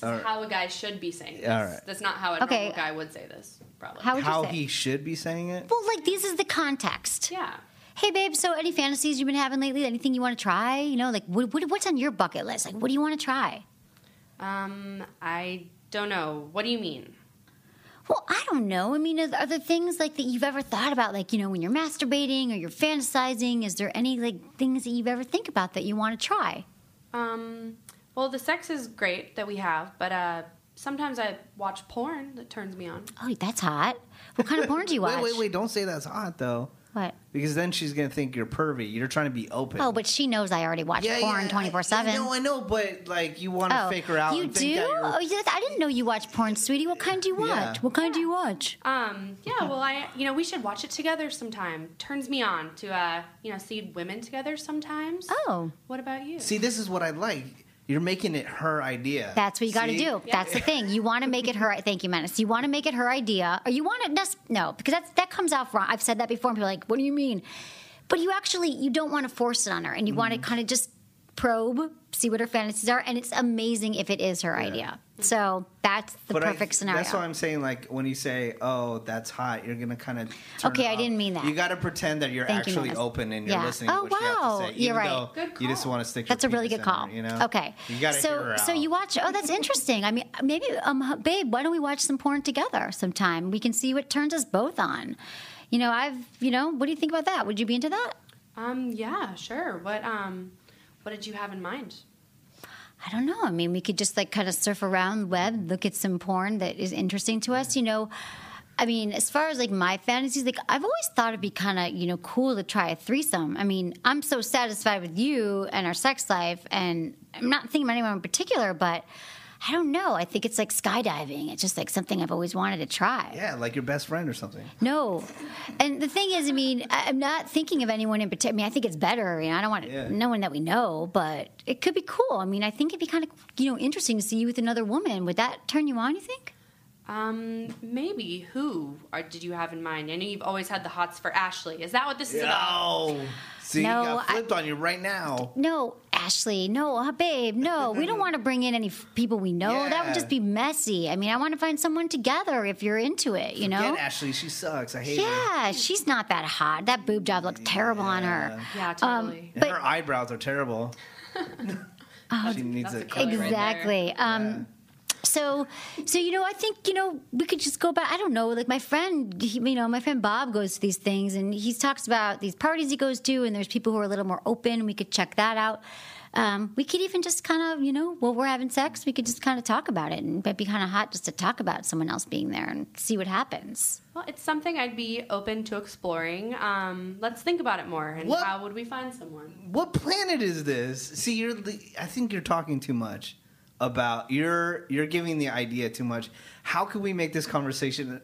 This is All right. how a guy should be saying this. All right. That's not how a Okay. normal guy would say this, probably. How would How you say? he should be saying it? well, like this is the context. yeah. Hey, babe. So, any fantasies you've been having lately? Anything you want to try? You know, like what, what, what's on your bucket list? Like, what do you want to try? Um, I don't know. What do you mean? Well, I don't know. I mean, are, are there things like that you've ever thought about, like you know, when you're masturbating or you're fantasizing? Is there any like things that you've ever think about that you want to try? Um, well, the sex is great that we have, but uh, sometimes I watch porn that turns me on. Oh, that's hot. What kind of porn do you watch? Wait, wait, wait! Don't say that's hot though, What? because then she's gonna think you're pervy. You're trying to be open. Oh, but she knows I already watch porn twenty four seven. No, I know, but like you want to fake her out. You and do? think that you're- Oh, yeah, I didn't know you watch porn, sweetie. What kind do you watch? Yeah. What kind do you watch? Um, yeah, well, I, you know, we should watch it together sometime. Turns me on to, uh, you know, see women together sometimes. Oh, What about you? See, this is what I like. You're making it her idea. That's what you got to do. That's the thing. You want to make it her. Thank you, Menace. You want to make it her idea, or you want to no, because that's that comes off wrong. I've said that before, and people are like, "What do you mean?" But you actually you don't want to force it on her, and you want to Mm-hmm. kind of just probe, see what her fantasies are, and it's amazing if it is her idea. So that's the But I- perfect scenario. That's why I'm saying, like, when you say, "Oh, that's hot," you're gonna kind of. Okay, I didn't mean that. You got to pretend that you're Thank actually Menace. open and you're Yeah. listening. Oh, to what she has wow. to say, You're right. though Good You just want to stick. That's your a really good call. her, you know. Okay. You got to so, hear her So you watch. Oh, that's interesting. I mean, maybe, um, babe, why don't we watch some porn together sometime? We can see what turns us both on. You know, I've. You know, what do you think about that? Would you be into that? Um, yeah, sure. What um, what did you have in mind? I don't know. I mean, we could just like kind of surf around the web, look at some porn that is interesting to us. You know, I mean, as far as like my fantasies, like I've always thought it'd be kind of you know cool to try a threesome. I mean, I'm so satisfied with you and our sex life, and I'm not thinking about anyone in particular, but I don't know. I think it's like skydiving. It's just like something I've always wanted to try. Yeah, like your best friend or something. No, and the thing is, I mean, I- I'm not thinking of anyone in particular. I mean, I think it's better. You know, I don't want Yeah. no one that we know, but it could be cool. I mean, I think it'd be kind of you know interesting to see you with another woman. Would that turn you on? You think? Um, maybe. Who are, did you have in mind? I know you've always had the hots for Ashley. Is that what this is about? No. See, No, you got I- flipped on you right now. No, Ashley. No, uh, babe. No, we don't want to bring in any f- people we know. That would just be messy. I mean, I want to find someone together if you're into it. You know? Ashley. She sucks. I hate her. Yeah, she's not that hot. That boob job looks terrible on her. Yeah, totally. And But- her eyebrows are terrible. she needs a a color. Right there. exactly. Um, so, so you know, I think you know we could just go back. I don't know, like my friend, he, you know, my friend Bob goes to these things, and he talks about these parties he goes to, and there's people who are a little more open. We could check that out. Um, we could even just kind of, you know, while we're having sex, we could just kind of talk about it, and it'd be kind of hot just to talk about someone else being there and see what happens. Well, it's something I'd be open to exploring. Um, let's think about it more. And What? how would we find someone? What planet is this? See, you're. I think you're talking too much about. You're. You're giving the idea too much. How could we make this conversation,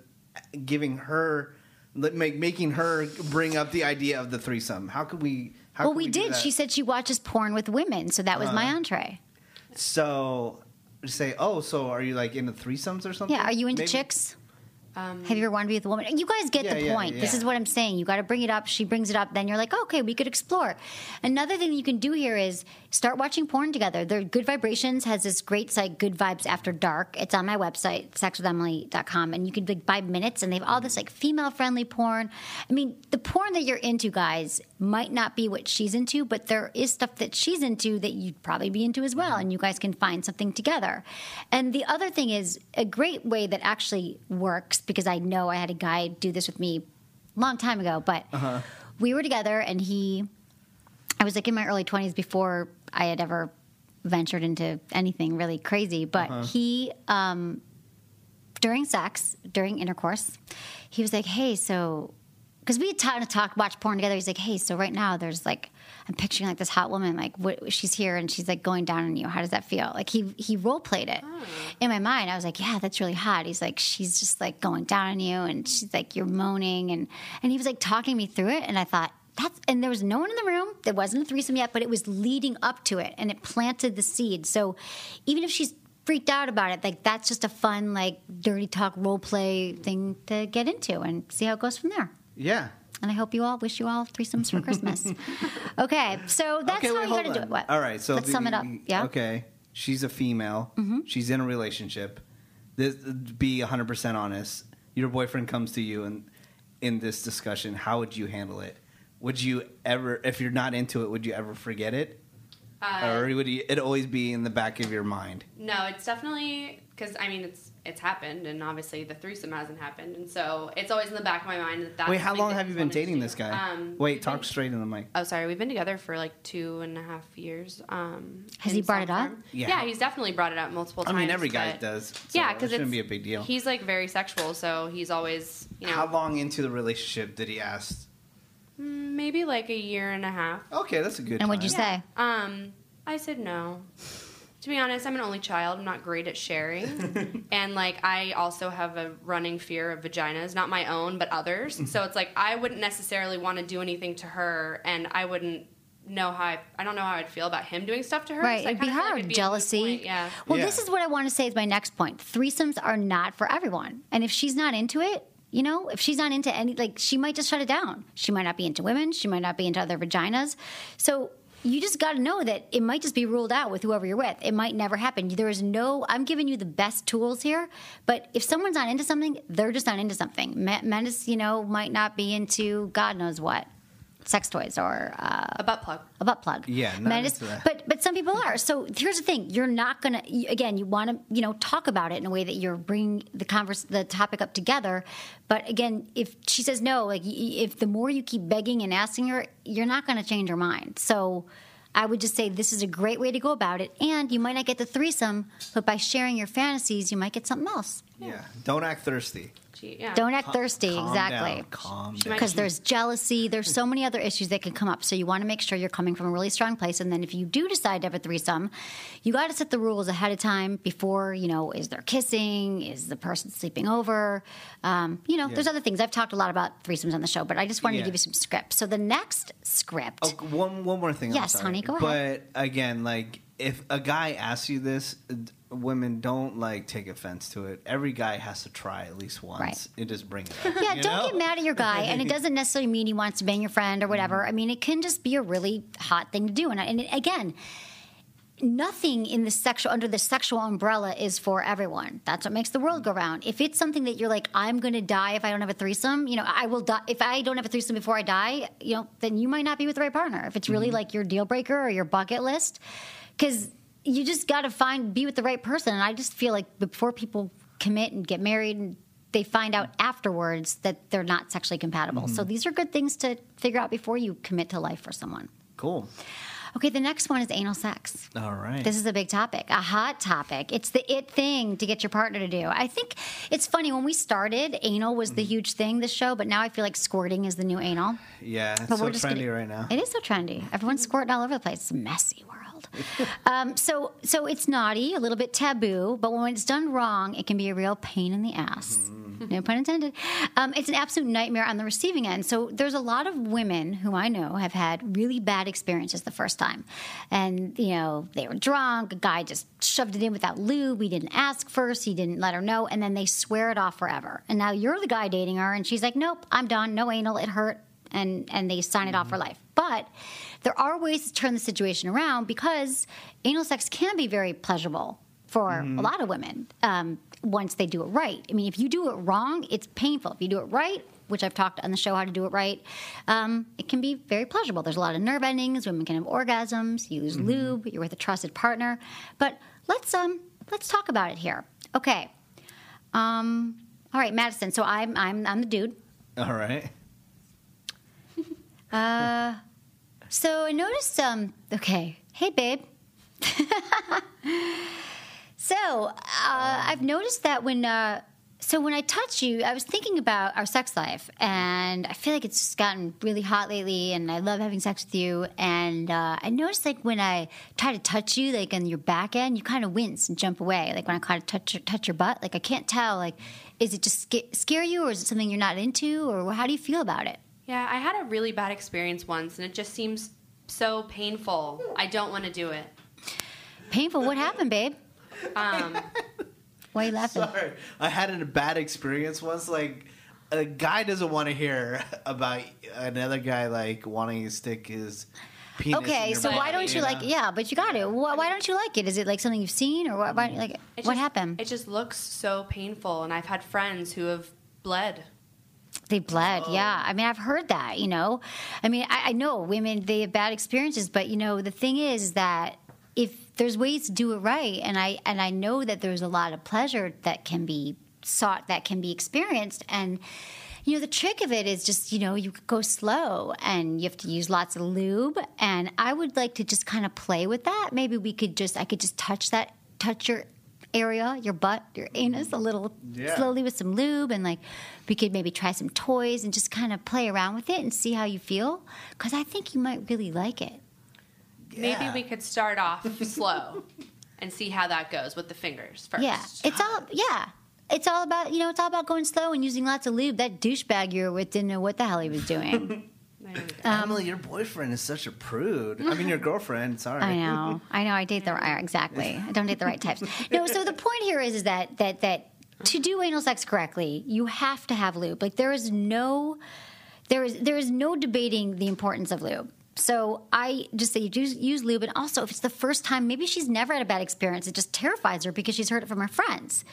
giving her, let- make making her bring up the idea of the threesome? How could we? Well, could we, did. She said she watches porn with women, so that was my Uh-huh. entree. So, say, oh, so are you like into threesomes or something? Yeah, are you into Maybe- chicks? Um, Have you ever wanted to be with a woman? You guys get Yeah, the yeah, point. This is what I'm saying. You got to bring it up. She brings it up. Then you're like, okay, we could explore. Another thing you can do here is start watching porn together. There, Good Vibrations has this great site, Good Vibes After Dark. It's on my website, sexwithemily.com, and you can like buy minutes, and they have all this like female friendly porn. I mean, the porn that you're into, guys, might not be what she's into, but there is stuff that she's into that you'd probably be into as well, and you guys can find something together. And the other thing is a great way that actually works because I know I had a guy do this with me a long time ago, but we were together and he, I was like in my early 20s before I had ever ventured into anything really crazy, but he, um, during sex, during intercourse, he was like, "Hey, so," because we had time to talk, watch porn together. He's like, "Hey, so right now there's like, I'm picturing like this hot woman, like what, she's here and she's like going down on you. How does that feel?" Like he he role played it hmm. in my mind. I was like, "Yeah, that's really hot." He's like, "She's just like going down on you and she's like you're moaning and and he was like talking me through it, and I thought. That's, and there was no one in the room. There wasn't a threesome yet, but it was leading up to it, and it planted the seed. So, even if she's freaked out about it. Like that's just a fun, like dirty talk role play thing to get into and see how it goes from there. Yeah. And I hope you all wish you all threesomes for Christmas. okay, so that's okay, how wait, you hold got to do it. What? All right, so let's the- sum it up. Yeah. Mm-hmm. Okay, she's a female. She's in a relationship. This, be hundred percent honest. Your boyfriend comes to you and in this discussion, how would you handle it? Would you ever, if you're not into it, would you ever forget it, Uh, or would you, it always be in the back of your mind? No, it's definitely because I mean it's it's happened, and obviously the threesome hasn't happened, and so it's always in the back of my mind that that's. Wait, how long have you been dating this guy? Um, Wait, talk been- straight in the mic. Oh, sorry. We've been together for like two and a half years. Um, Has he brought it up? Yeah. Yeah. he's definitely brought it up multiple times. I times. mean, every guy but- does. So yeah, it because shouldn't it's be a big deal. He's like very sexual, so he's always you know How long into the relationship did he ask? mm, maybe like a year and a half. Okay, that's a good. And what'd you time. say? Um, I said no. To be honest, I'm an only child. I'm not great at sharing. and like I also have a running fear of vaginas, not my own, but others. Mm-hmm. so it's like I wouldn't necessarily want to do anything to her and I wouldn't know how I, I don't know how I'd feel about him doing stuff to her. Right, so it'd be kinda like hard. it'd be a Jealousy. Yeah. Well, Yeah. this is what I want to say is my next point. Threesomes are not for everyone. And if she's not into it, you know, if she's not into any, like, she might just shut it down. She might not be into women. She might not be into other vaginas. So you just got to know that it might just be ruled out with whoever you're with. It might never happen. There is no, I'm giving you the best tools here. But if someone's not into something, they're just not into something. Men, men you know, might not be into God knows what. Sex toys or uh, A butt plug. a butt plug. Yeah, not Men is- into that. but but some people are. So here's the thing: you're not gonna. Again, you want to you know talk about it in a way that you're bringing the converse the topic up together. But again, if she says no, like y- y- if the more you keep begging and asking her, you're not going to change her mind. So. I would just say this is a great way to go about it, and you might not get the threesome, but by sharing your fantasies, you might get something else. Yeah. Don't act thirsty. Gee, yeah. Don't act thirsty, Calm exactly. down, Calm down. because there's jealousy there's so many other issues that can come up so you want to make sure you're coming from a really strong place and then if you do decide to have a threesome you got to set the rules ahead of time before you know is there kissing is the person sleeping over um, you know there's other things i've talked a lot about threesomes on the show but i just wanted Yeah. to give you some scripts so the next script Oh, one one more thing. I'm Yes, sorry. honey, go ahead. but again, like if a guy asks you this, women don't like take offense to it. Every guy has to try at least once Right. and just bring it up. yeah, don't know? get mad at your guy, and it doesn't necessarily mean he wants to bang your friend or whatever. Mm-hmm. I mean, it can just be a really hot thing to do. And, and again, nothing in the sexual under the sexual umbrella is for everyone. That's what makes the world go round. If it's something that you're like, I'm going to die if I don't have a threesome, you know, I will die if I don't have a threesome before I die. You know, then you might not be with the right partner. If it's really like your deal breaker or your bucket list, because you just got to find be with the right person. And I just feel like before people commit and get married and they find out afterwards that they're not sexually compatible. So mm-hmm. these are good things to figure out before you commit to life for someone. Cool. Okay, the next one is anal sex. All right. This is a big topic, a hot topic. It's the it thing to get your partner to do. I think it's funny when we started, anal was the mm-hmm. huge thing this show, but now I feel like squirting is the new anal. yeah, it's But so we're just trendy gonna- right now. It is so trendy. Everyone's squirting all over the place. It's a messy world. um, so, so it's naughty, a little bit taboo, but when it's done wrong, it can be a real pain in the ass. No pun intended. Um, it's an absolute nightmare on the receiving end. So there's a lot of women who I know have had really bad experiences the first time, and you know they were drunk. A guy just shoved it in without lube. We didn't ask first. He didn't let her know, and then they swear it off forever. And now you're the guy dating her, and she's like, "Nope, I'm done. No anal. It hurt." and and they sign it off for life. But there are ways to turn the situation around because anal sex can be very pleasurable for a lot of women um, once they do it right. I mean, if you do it wrong, it's painful. If you do it right, which I've talked on the show how to do it right, um, it can be very pleasurable. There's a lot of nerve endings. Women can have orgasms. You use lube. You're with a trusted partner. But let's um let's talk about it here. Okay. Um, all right, Madison. So I'm I'm I'm the dude. All right. So I noticed, um, okay, hey, babe. so uh, I've noticed that when, uh, so when I touch you, I was thinking about our sex life, and I feel like it's gotten really hot lately, and I love having sex with you. And uh, I noticed, like when I try to touch you, like on your back end, you kind of wince and jump away. Like when I kind of touch touch your butt, like I can't tell, like, is it just sca- scare you, or is it something you're not into, or how do you feel about it? Yeah, I had a really bad experience once, and it just seems so painful. I don't want to do it. Painful. What happened, babe? Um, Why are you laughing? Sorry, I had a bad experience once. Like, a guy doesn't want to hear about another guy like wanting to stick his penis. in Okay, your so why don't you know? like? Yeah, but you got it. Why, why don't you like it? Is it like something you've seen, or what? Why, like, it what happened? It just looks so painful, and I've had friends who have bled. They bled. Yeah, I mean, I've heard that. You know, I mean, I, I know women they have bad experiences, but you know, the thing is that if there's ways to do it right, and I and I know that there's a lot of pleasure that can be sought, that can be experienced, and you know, the trick of it is just, you know, you go slow and you have to use lots of lube. And I would like to just kind of play with that. Maybe we could just, I could just touch that, touch your area, your butt, your anus a mm-hmm. little Yeah. slowly with some lube. And like, we could maybe try some toys and just kind of play around with it and see how you feel. Cause I think you might really like it. Maybe we could start off slow and see how that goes with the fingers first. Yeah. It's all, yeah. It's all about, you know, it's all about going slow and using lots of lube. That douchebag you were with didn't know what the hell he was doing. Um, Emily, your boyfriend is such a prude. I mean, your girlfriend. Sorry. I know, I know. I date the right exactly. I don't date the right types. No, so the point here is, is that that that to do anal sex correctly, you have to have lube. Like there is no, there is there is no debating the importance of lube. So I just say use, use lube, and also if it's the first time, maybe she's never had a bad experience. It just terrifies her because she's heard it from her friends.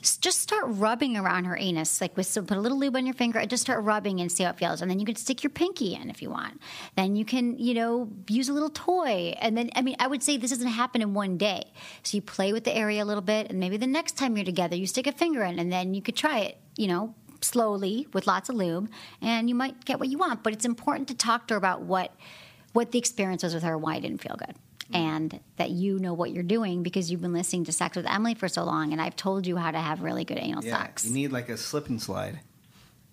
Just start rubbing around her anus, like with so put a little lube on your finger and just start rubbing and see how it feels. And then you can stick your pinky in if you want. Then you can, you know, use a little toy. And then I mean, I would say this doesn't happen in one day. So you play with the area a little bit, and maybe the next time you're together, you stick a finger in, and then you could try it. You know, slowly with lots of lube, and you might get what you want. But it's important to talk to her about what what the experience was with her, why it didn't feel good. And that you know what you're doing because you've been listening to Sex with Emily for so long, and I've told you how to have really good anal Yeah, sex. you need like a slip and slide.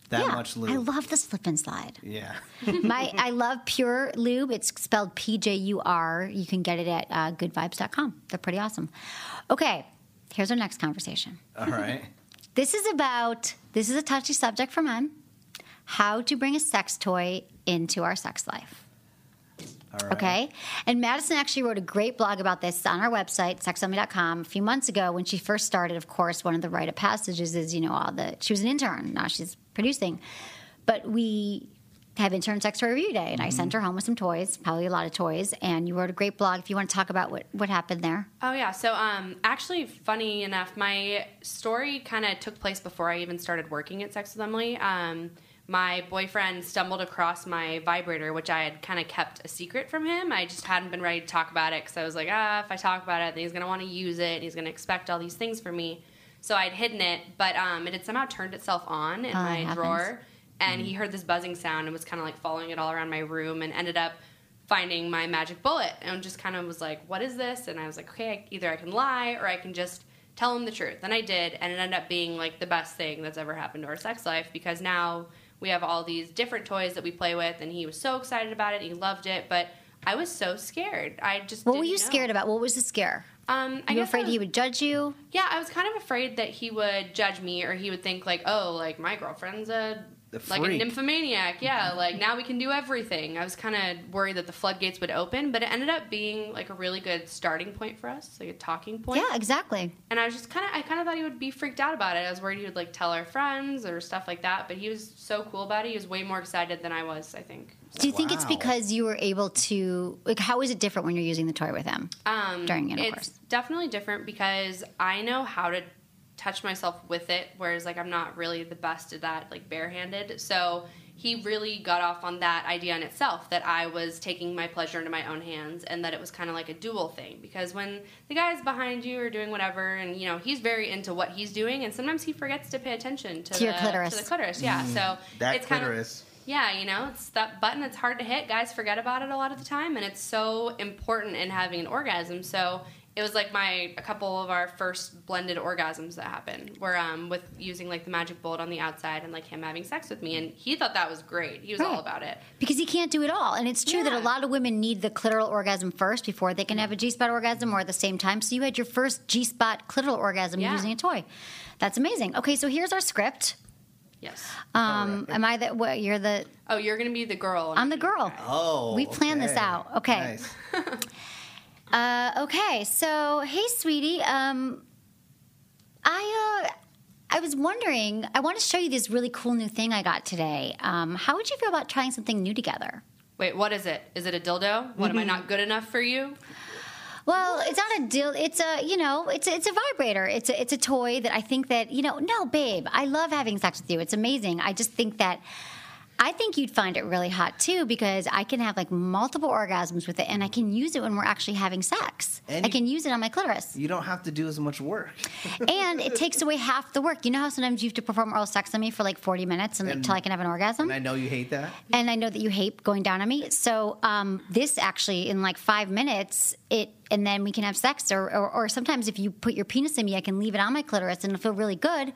That yeah, much lube. I love the slip and slide. yeah. My, I love Pjur Lube. It's spelled P J U R. You can get it at uh, goodvibes.com. They're pretty awesome. Okay, here's our next conversation. All right. This is about this is a touchy subject for men. How to bring a sex toy into our sex life. Right. Okay. And Madison actually wrote a great blog about this on our website, sexwithemily.com, a few months ago when she first started. Of course, one of the rite of passages is, you know, all the, she was an intern. Now she's producing. But we have intern sex toy review day, and I sent her home with some toys, probably a lot of toys. And you wrote a great blog if you want to talk about what, what happened there. Oh yeah, so um, actually, funny enough, my story kind of took place before I even started working at Sex with Emily. Um, my boyfriend stumbled across my vibrator, which I had kind of kept a secret from him. I just hadn't been ready to talk about it because I was like, ah, if I talk about it, then he's gonna want to use it. And he's gonna expect all these things from me. So I'd hidden it, but um, it had somehow turned itself on in Oh, my happens. drawer, and he heard this buzzing sound and was kind of like following it all around my room, and ended up finding my magic bullet and just kind of was like, what is this? And I was like, okay, either I can lie or I can just tell him the truth. And I did, and it ended up being like the best thing that's ever happened to our sex life because now we have all these different toys that we play with, and he was so excited about it, he loved it, but I was so scared. I just What were you know. scared about? What was the scare? Um, I you were guess I afraid was- he would judge you? yeah, I was kind of afraid that he would judge me or he would think like, oh, like my girlfriend's a The like a nymphomaniac. Yeah, like now we can do everything. I was kind of worried that the floodgates would open, but it ended up being like a really good starting point for us, like a talking point. Yeah, exactly. And I was just kind of, I kind of thought he would be freaked out about it. I was worried he would like tell our friends or stuff like that, but he was so cool about it. He was way more excited than I was, I think. Do you think it's because you were able to, like, how is it different when you're using the toy with him? Um, During it's intercourse. definitely different because I know how to touch myself with it, whereas like I'm not really the best at that, like barehanded. So he really got off on that idea in itself that I was taking my pleasure into my own hands and that it was kind of like a dual thing because when the guys behind you are doing whatever and you know he's very into what he's doing and sometimes he forgets to pay attention to, To the, your clitoris. to the clitoris. Yeah, mm, so That it's kind of clitoris. yeah, you know, it's that button that's hard to hit. Guys forget about it a lot of the time, and it's so important in having an orgasm. So it was like my a couple of our first blended orgasms that happened were um, with using like the magic bullet on the outside and like him having sex with me, and he thought that was great. He was all about it. Because he can't do it all. And it's true that a lot of women need the clitoral orgasm first before they can have a G spot orgasm or at the same time. So you had your first G spot clitoral orgasm Yeah. using a toy. That's amazing. Okay, so here's our script. Yes. Um, Am I the, what, you're the, Oh, you're gonna be the girl. I'm the girl. Oh. We planned this out. Okay. Nice. Uh, okay, so hey, sweetie. Um, I uh, I was wondering. I want to show you this really cool new thing I got today. Um, how would you feel about trying something new together? Wait, what is it? Is it a dildo? What Mm-hmm. am I not good enough for you? Well, it's not a deal. It's a you know, it's a, it's a vibrator. It's a it's a toy that I think that you know. No, babe, I love having sex with you. It's amazing. I just think that. I think you'd find it really hot too because I can have like multiple orgasms with it and I can use it when we're actually having sex. And I you- can use it on my clitoris. You don't have to do as much work. and it takes away half the work. You know how sometimes you have to perform oral sex on me for like 40 minutes and, And- until I can have an orgasm? And I know you hate that. and I know that you hate going down on me. So um, this actually, in like five minutes, it and then we can have sex. Or, or or sometimes if you put your penis in me, I can leave it on my clitoris and it'll feel really good.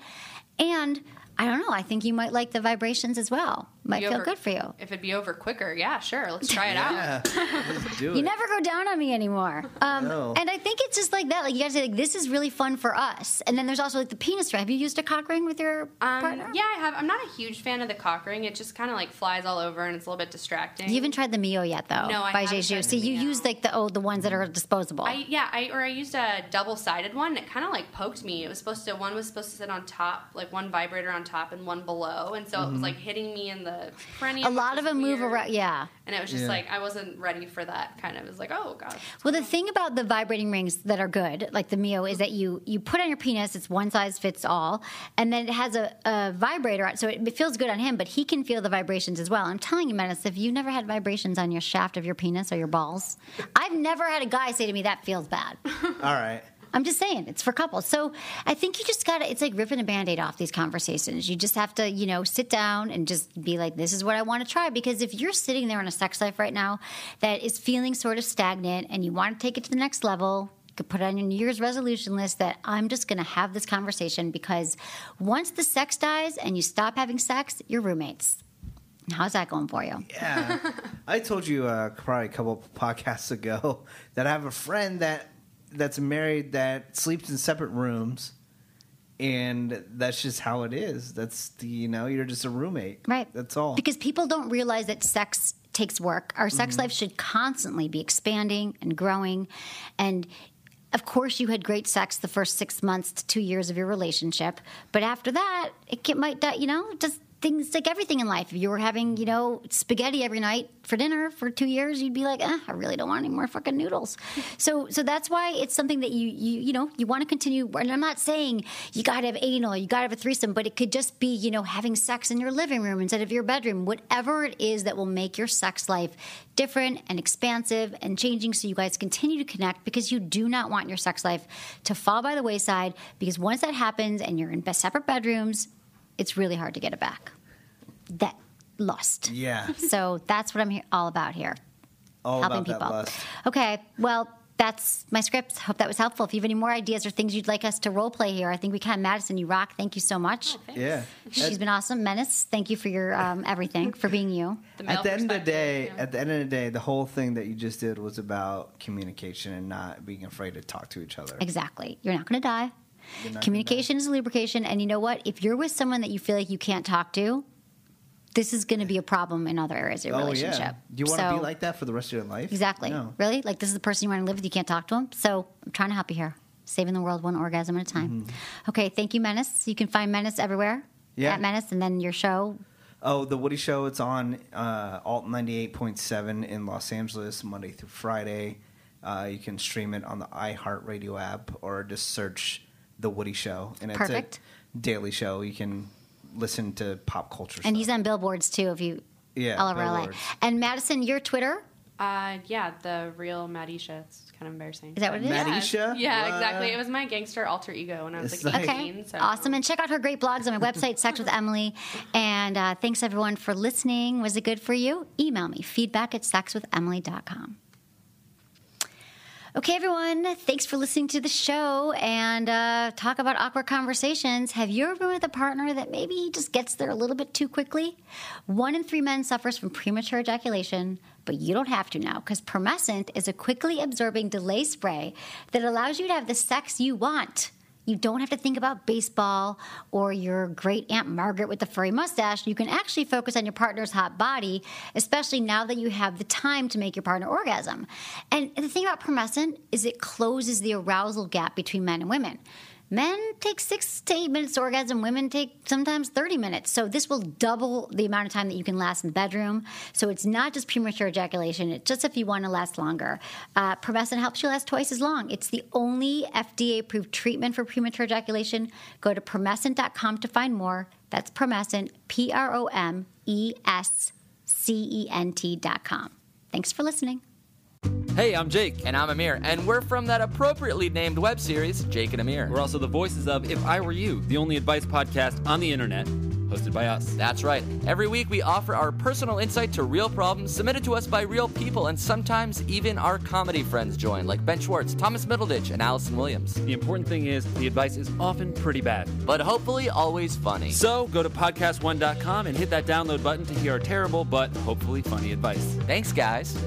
And I don't know. I think you might like the vibrations as well. Might Be feel over- good for you. If it'd be over quicker, yeah, sure. Let's try it out. Yeah, let's do You never go down on me anymore. Um, No. And I think it's just like that. Like you guys say, like, this is really fun for us. And then there's also like the penis ring. Have you used a cock ring with your Um, partner? yeah, I have. I'm not a huge fan of the cock ring. It just kind of like flies all over and it's a little bit distracting. You haven't tried the Mio yet, though. No, I by haven't Je Joue. tried See, the you Mio. use like the oh, the ones that are disposable. I yeah, I or I used a double sided one. It kind of like poked me. It was supposed to one was supposed to sit on top, like one vibrator on top and one below, and so it was like hitting me in the perineum. Mm-hmm. a lot of was them move around. Yeah. and it was just Yeah. like I wasn't ready for that. Kind of it was like oh god. Well, the thing about the vibrating rings that are good, like the Mio, is that you you put on your penis. It's one size fits all, and then it has a, a vibrator, on- so it, it feels good on him, but he can feel the vibrations as well. I'm telling you, Menace, if you never had vibrations on your shaft of your penis or your balls, I've never had a guy say to me that feels bad. All right. I'm just saying, it's for couples. So I think you just gotta, it's like ripping a band aid off these conversations. You just have to, you know, sit down and just be like, this is what I wanna try. Because if you're sitting there in a sex life right now that is feeling sort of stagnant and you wanna take it to the next level, you could put it on your New Year's resolution list that I'm just gonna have this conversation because once the sex dies and you stop having sex, you're roommates. How's that going for you? Yeah. I told you uh, probably a couple podcasts ago that I have a friend that that's married that sleeps in separate rooms, and that's just how it is. That's the you know you're just a roommate, Right. That's all. Because people don't realize that sex takes work. Our sex mm-hmm. life should constantly be expanding and growing. And of course, you had great sex the first six months to two years of your relationship. But after that, it might, die- you know, just things like everything in life. If you were having, you know, spaghetti every night for dinner for two years, you'd be like, eh, I really don't want any more fucking noodles. So, so that's why it's something that you, you, you know, you want to continue. And I'm not saying you got to have anal, you got to have a threesome, but it could just be, you know, having sex in your living room instead of your bedroom. Whatever it is that will make your sex life different and expansive and changing, so you guys continue to connect because you do not want your sex life to fall by the wayside. Because once that happens and you're in separate bedrooms, it's really hard to get it back. That lust. yeah, So that's what I'm here, all about here, all helping about that people. lust. Okay, well, that's my script. Hope that was helpful. If you have any more ideas or things you'd like us to role play here, I think we can. Madison, you rock. Thank you so much. Yeah. She's been awesome. Menace, thank you for your um, everything, for being you. The at the end of the day, yeah. at the end of the day, the whole thing that you just did was about communication and not being afraid to talk to each other. Exactly. You're not going to die. Communication is lubrication. And you know what? If you're with someone that you feel like you can't talk to, this is going to be a problem in other areas of your Oh relationship. yeah. Do you want to So- be like that for the rest of your life? Exactly. No. Really? Like this is the person you want to live with. You can't talk to them. So I'm trying to help you here. Saving the world one orgasm at a time. Okay. Thank you, Menace. You can find Menace everywhere. Mm-hmm. Yeah. At Menace, and then your show. Oh, the Woody Show. It's on uh, Alt ninety eight point seven in Los Angeles, Monday through Friday. Uh, you can stream it on the iHeartRadio app or just search the Woody Show, and it's Perfect. a daily show. You can listen to pop culture. And stuff. he's on billboards too. If you Yeah, all over LA. And Madison, your Twitter Uh, yeah, the real Madisha. It's kind of embarrassing. is that what it is? Maddie- Yeah, Yeah, What? exactly. It was my gangster alter ego when I was It's like like- 18. Okay, So. awesome. And check out her great blogs on my website, Sex with Emily. And uh, thanks everyone for listening. Was it good for you? Email me, feedback at sexwithemily.com. Okay, everyone, thanks for listening to the show and uh, talk about awkward conversations. Have you ever been with a partner that maybe just gets there a little bit too quickly? One in three men suffers from premature ejaculation, but you don't have to now because Promescent is a quickly absorbing delay spray that allows you to have the sex you want. You don't have to think about baseball or your great Aunt Margaret with the furry mustache. You can actually focus on your partner's hot body, especially now that you have the time to make your partner orgasm. And the thing about Promescent is it closes the arousal gap between men and women. Men take six to eight minutes to orgasm. Women take sometimes 30 minutes. So this will double the amount of time that you can last in the bedroom. So it's not just premature ejaculation. It's just if you want to last longer. Uh, helps you last twice as long. It's the only FDA-approved treatment for premature ejaculation. Go to promescent.com to find more. That's Promescent, E P-R-O-M-E-S-C-E-N-T dot com. Thanks for listening. Hey, I'm Jake. And I'm Amir. And we're from that appropriately named web series, Jake and Amir. We're also the voices of If I Were You, the only advice podcast on the internet. hosted by us. That's right. Every week we offer our personal insight to real problems submitted to us by real people, and sometimes even our comedy friends join, like Ben Schwartz, Thomas Middleditch, and Allison Williams. The important thing is the advice is often pretty bad. But hopefully always funny. So go to podcast1.com and hit that download button to hear our terrible but hopefully funny advice. Thanks, guys.